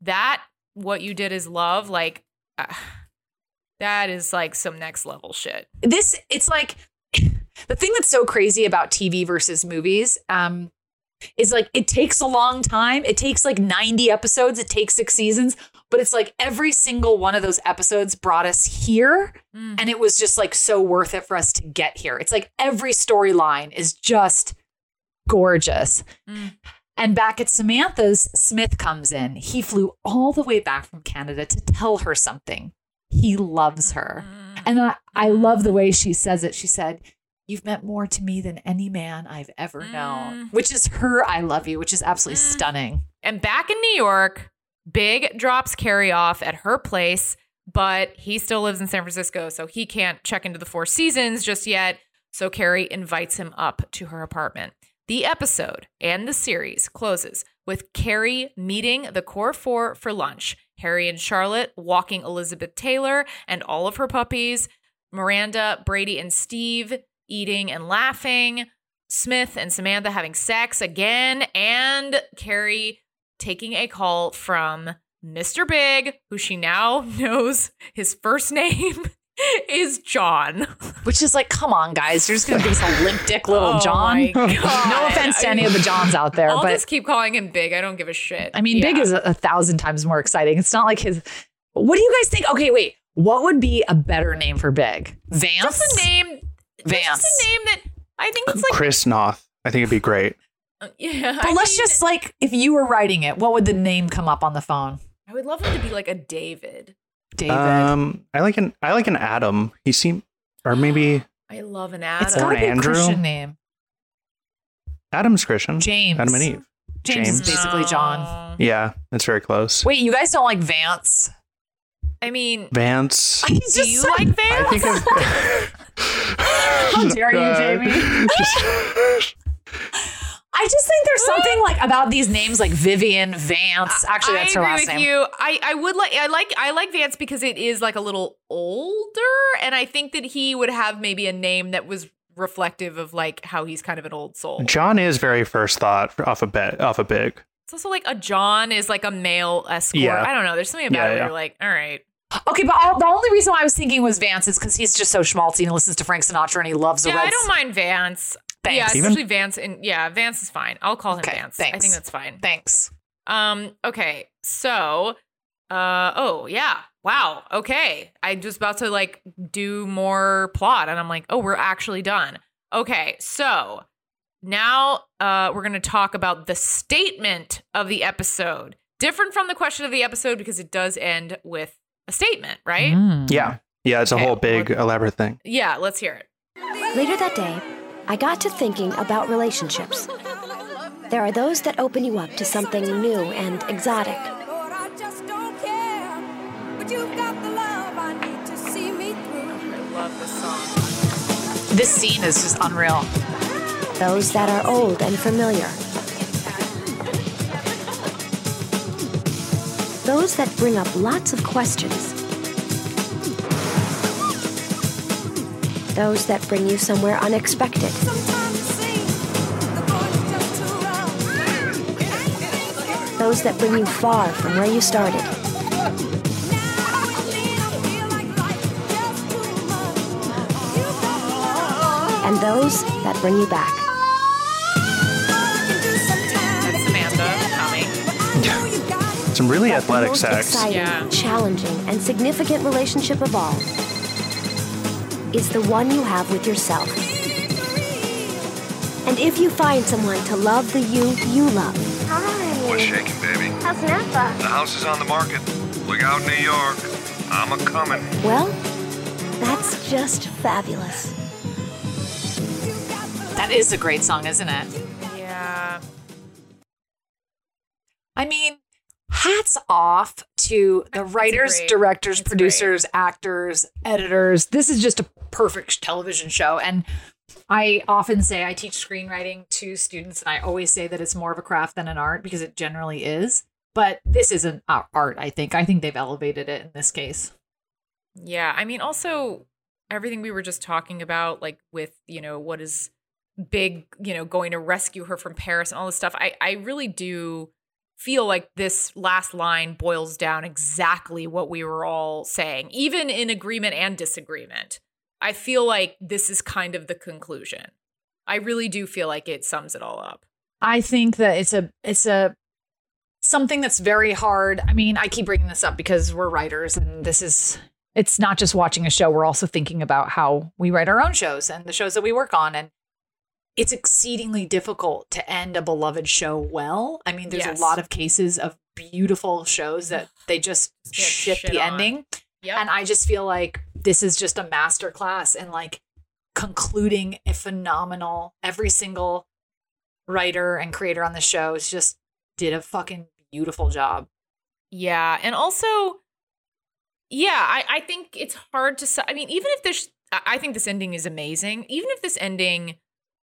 that what you did is love. Like uh, that is like some next level shit. this it's like (laughs) the thing that's so crazy about TV versus movies um is like it takes a long time. It takes like 90 episodes, it takes 6 seasons. but it's like every single one of those episodes brought us here. And it was just like so worth it for us to get here. It's like every storyline is just gorgeous. And back at Samantha's, Smith comes in. He flew all the way back from Canada to tell her something. He loves her. And I, I love the way she says it. She said, You've meant more to me than any man I've ever known, mm. which is her I love you, which is absolutely mm. stunning. And back in New York, Big drops Carrie off at her place, but he still lives in San Francisco, so he can't check into the Four Seasons just yet. So Carrie invites him up to her apartment. The episode and the series closes with Carrie meeting the core four for lunch. Harry and Charlotte walking Elizabeth Taylor and all of her puppies. Miranda, Brady, and Steve eating and laughing. Smith and Samantha having sex again. And Carrie taking a call from Mr. Big, who she now (laughs) knows his first name is John. Which is like, come on, guys. You're just going to give us a limp dick little Oh John. no offense to any of the Johns out there, I'll but just keep calling him Big. I don't give a shit. I mean, Big is a, a thousand times more exciting. It's not like his. What do you guys think? Okay, wait. What would be a better name for Big? Vance? just a name. Vance. Just a name that I think it's like. Chris Noth. I think it'd be great. Uh, yeah, But I let's mean, just like, if you were writing it, what would the name come up on the phone? I would love him to be like a David. David. Um, I like an I like an Adam. He seemed, or maybe (gasps) I love an Adam. it's got to be a Andrew? Christian name. Adam's Christian. James. Adam and Eve. James, is James. basically John. Yeah, that's very close. Wait, you guys don't like Vance? I mean, Vance. (laughs) He do you said- like Vance? I think of. (laughs) How dare you, (laughs) Jamie? I just think there's something like about these names like Vivian, Vance. Actually, that's I her agree last with name. you. I, I would like I like I like Vance because it is like a little older, and I think that he would have maybe a name that was reflective of like how he's kind of an old soul. John is very first thought off a bet off a big. It's also like a John is like a male escort. Yeah. I don't know. There's something about Yeah, it where yeah. you're like, all right. Okay, but all, the only reason why I was thinking was Vance is because he's just so schmaltzy and listens to Frank Sinatra and he loves the Yeah, Red. I don't mind Vance. Thanks. Yeah, Steven? especially Vance. And yeah, Vance is fine. I'll call him Okay, Vance. I think that's fine. Thanks. Um. Okay. So. Uh. Oh yeah. Wow. Okay. I'm just about to like do more plot, and I'm like, oh, we're actually done. Okay. So now, uh, we're gonna talk about the statement of the episode. Different from the question of the episode because it does end with a statement, right? Mm. Yeah, yeah, it's a whole big elaborate thing. Yeah. Let's hear it. Later that day, I got to thinking about relationships. There are those that open you up to something new and exotic. I love this song. This scene is just unreal. Those that are old and familiar. Those that bring up lots of questions. Those that bring you somewhere unexpected. Those that bring you far from where you started. And those that bring you back. That's Samantha coming. Some really But athletic the most sex. exciting, Yeah. challenging, and significant relationship of all is the one you have with yourself. And if you find someone to love the you you love, Hi. What's shaking, baby? how's Napa? The house is on the market. Look out, New York. I'm a coming. Well, that's just fabulous. That is a great song, isn't it? Off to the writers, great- directors, producers, actors, editors. This is just a perfect television show. And I often say I teach screenwriting to students, and I always say that it's more of a craft than an art because it generally is. But this isn't art, I think. I think they've elevated it in this case. Yeah. I mean, also everything we were just talking about, like with, you know, what is big, you know, going to rescue her from Paris and all this stuff. I, I really do feel like this last line boils down exactly what we were all saying, even in agreement and disagreement. I feel like this is kind of the conclusion. I really do feel like it sums it all up. I think that it's a it's a something that's very hard. I mean, I keep bringing this up because we're writers and this is it's not just watching a show, we're also thinking about how we write our own shows and the shows that we work on and it's exceedingly difficult to end a beloved show well. I mean, there's Yes. a lot of cases of beautiful shows that (sighs) they just shit shit the on. ending. Yep. And I just feel like this is just a master class in like concluding a phenomenal every single writer and creator on the show is just did a fucking beautiful job. Yeah, and also, yeah, I, I think it's hard to. I mean, even if this, I think this ending is amazing. Even if this ending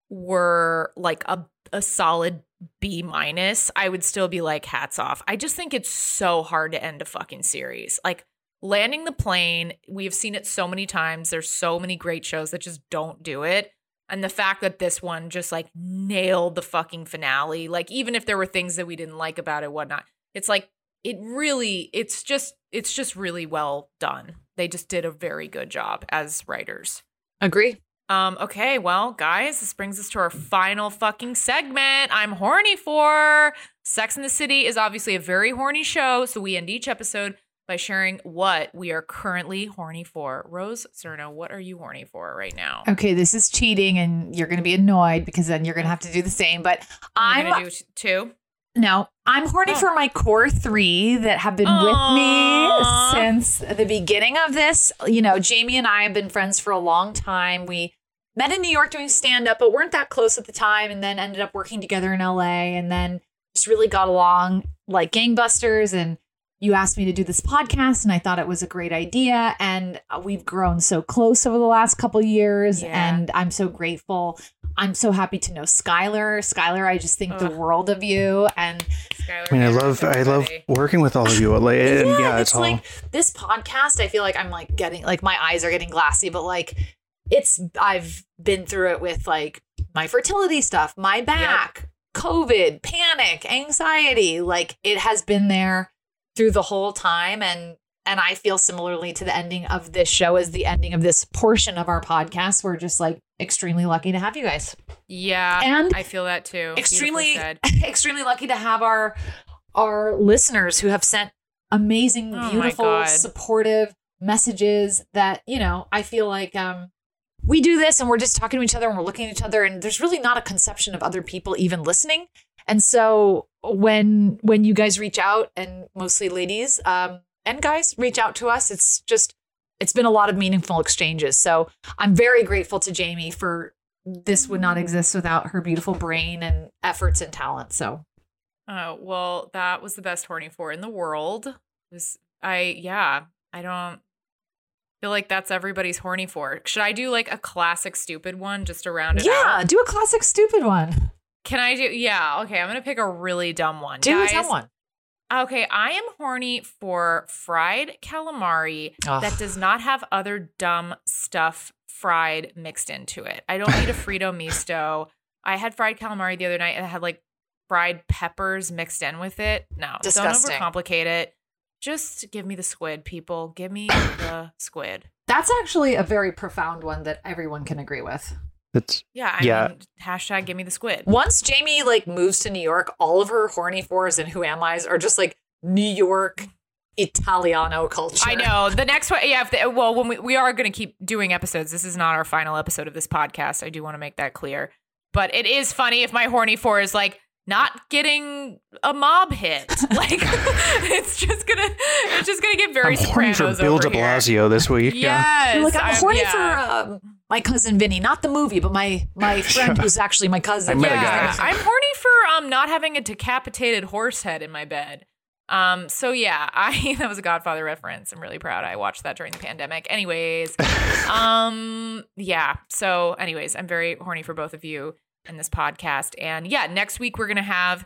were like a a solid B minus, I would still be like, hats off. I just think it's so hard to end a fucking series. Like landing the plane, we have seen it so many times. There's so many great shows that just don't do it. And the fact that this one just like nailed the fucking finale, like even if there were things that we didn't like about it, whatnot, it's like it really, it's just, it's just really well done. They just did a very good job as writers. Agree. Um, okay, well, guys, this brings us to our final fucking segment. I'm horny for Sex in the City is obviously a very horny show, so we end each episode by sharing what we are currently horny for. Rose Surnow, what are you horny for right now? Okay, this is cheating and you're going to be annoyed because then you're going to have to do the same, but I'm I'm gonna do two. No, I'm horny Oh. for my core three that have been with me since the beginning of this. You know, Jamie and I have been friends for a long time. We met in New York doing stand up, but weren't that close at the time, and then ended up working together in LA, and then just really got along like gangbusters. And you asked me to do this podcast, and I thought it was a great idea. And uh, we've grown so close over the last couple years, Yeah. and I'm so grateful. I'm so happy to know Skylar. Skylar, I just think the world of you. And Skylar I mean, I Harris, love I love working with all of you. Like, and yeah, it's it's all. like this podcast. I feel like I'm like getting like my eyes are getting glassy, but like it's I've been through it with like my fertility stuff, my back, COVID, panic, anxiety. Like it has been there through the whole time, and and I feel similarly to the ending of this show as the ending of this portion of our podcast. We're just like extremely lucky to have you guys. Yeah, And I feel that too. Extremely (laughs) extremely lucky to have our our listeners who have sent amazing Oh beautiful supportive messages that you know i feel like um we do this and we're just talking to each other and we're looking at each other and there's really not a conception of other people even listening and so when when you guys reach out and mostly ladies um and guys reach out to us it's just it's been a lot of meaningful exchanges so i'm very grateful to jamie for this would not exist without her beautiful brain and efforts and talent so Oh, well, that was the best horny for in the world. It Was I yeah, I don't feel like that's everybody's horny for. Should I do like a classic stupid one just around it yeah out? do a classic stupid one Can I do yeah, okay, I'm gonna pick a really dumb one. do Guys, a dumb one Okay, I am horny for fried calamari Ugh. that does not have other dumb stuff fried mixed into it. I don't need a (laughs) fritto misto. I had fried calamari the other night and it had like fried peppers mixed in with it. No, Disgusting. don't overcomplicate it. Just give me the squid, people. Give me the squid. that's actually a very profound one that everyone can agree with It's Yeah, I Yeah. mean, hashtag give me the squid. once jamie like moves to new york all of her horny fours and who am i's are just like new york italiano culture I know. The next one, yeah. If the, well, when we, we are going to keep doing episodes, this is not our final episode of this podcast. I do want to make that clear. But it is funny if my horny four is like not getting a mob hit. (laughs) Like (laughs) it's just gonna, it's just gonna get very I'm horny for Bill over De here. Blasio this week. Yeah. Like I'm I'm- horny yeah. for um, my cousin Vinny, not the movie, but my my friend who's actually my cousin. I yeah, I'm horny for um not having a decapitated horse head in my bed. Um, so yeah, I (laughs) that was a Godfather reference. I'm really proud. I watched that during the pandemic. Anyways, (laughs) um, yeah. So, anyways, I'm very horny for both of you in this podcast. And yeah, next week we're gonna have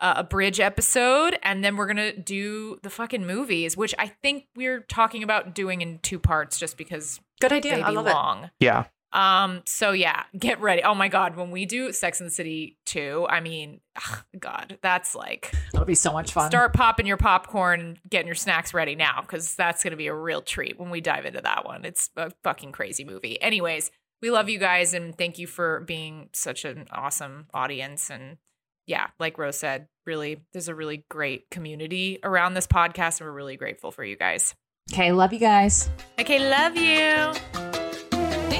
uh, a bridge episode, and then we're gonna do the fucking movies, which I think we're talking about doing in two parts, just because Good idea. they I love long. Yeah. Um, so yeah, get ready. Oh my god, when we do Sex and the City 2, I mean, ugh, god, that's like it. It'll be so much fun. start popping your popcorn, getting your snacks ready now cuz that's going to be a real treat when we dive into that one. It's a fucking crazy movie. Anyways, we love you guys and thank you for being such an awesome audience and yeah, like Rose said, really, there's a really great community around this podcast, and we're really grateful for you guys. Okay, love you guys. Okay, love you.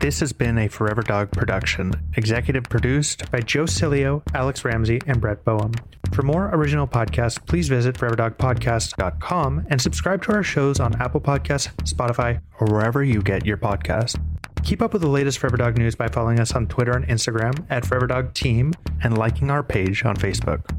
This has been a Forever Dog production, executive produced by Joe Cilio, Alex Ramsey, and Brett Boehm. For more original podcasts, please visit foreverdogpodcast.com and subscribe to our shows on Apple Podcasts, Spotify, or wherever you get your podcasts. Keep up with the latest Forever Dog news by following us on Twitter and Instagram at Forever Dog Team and liking our page on Facebook.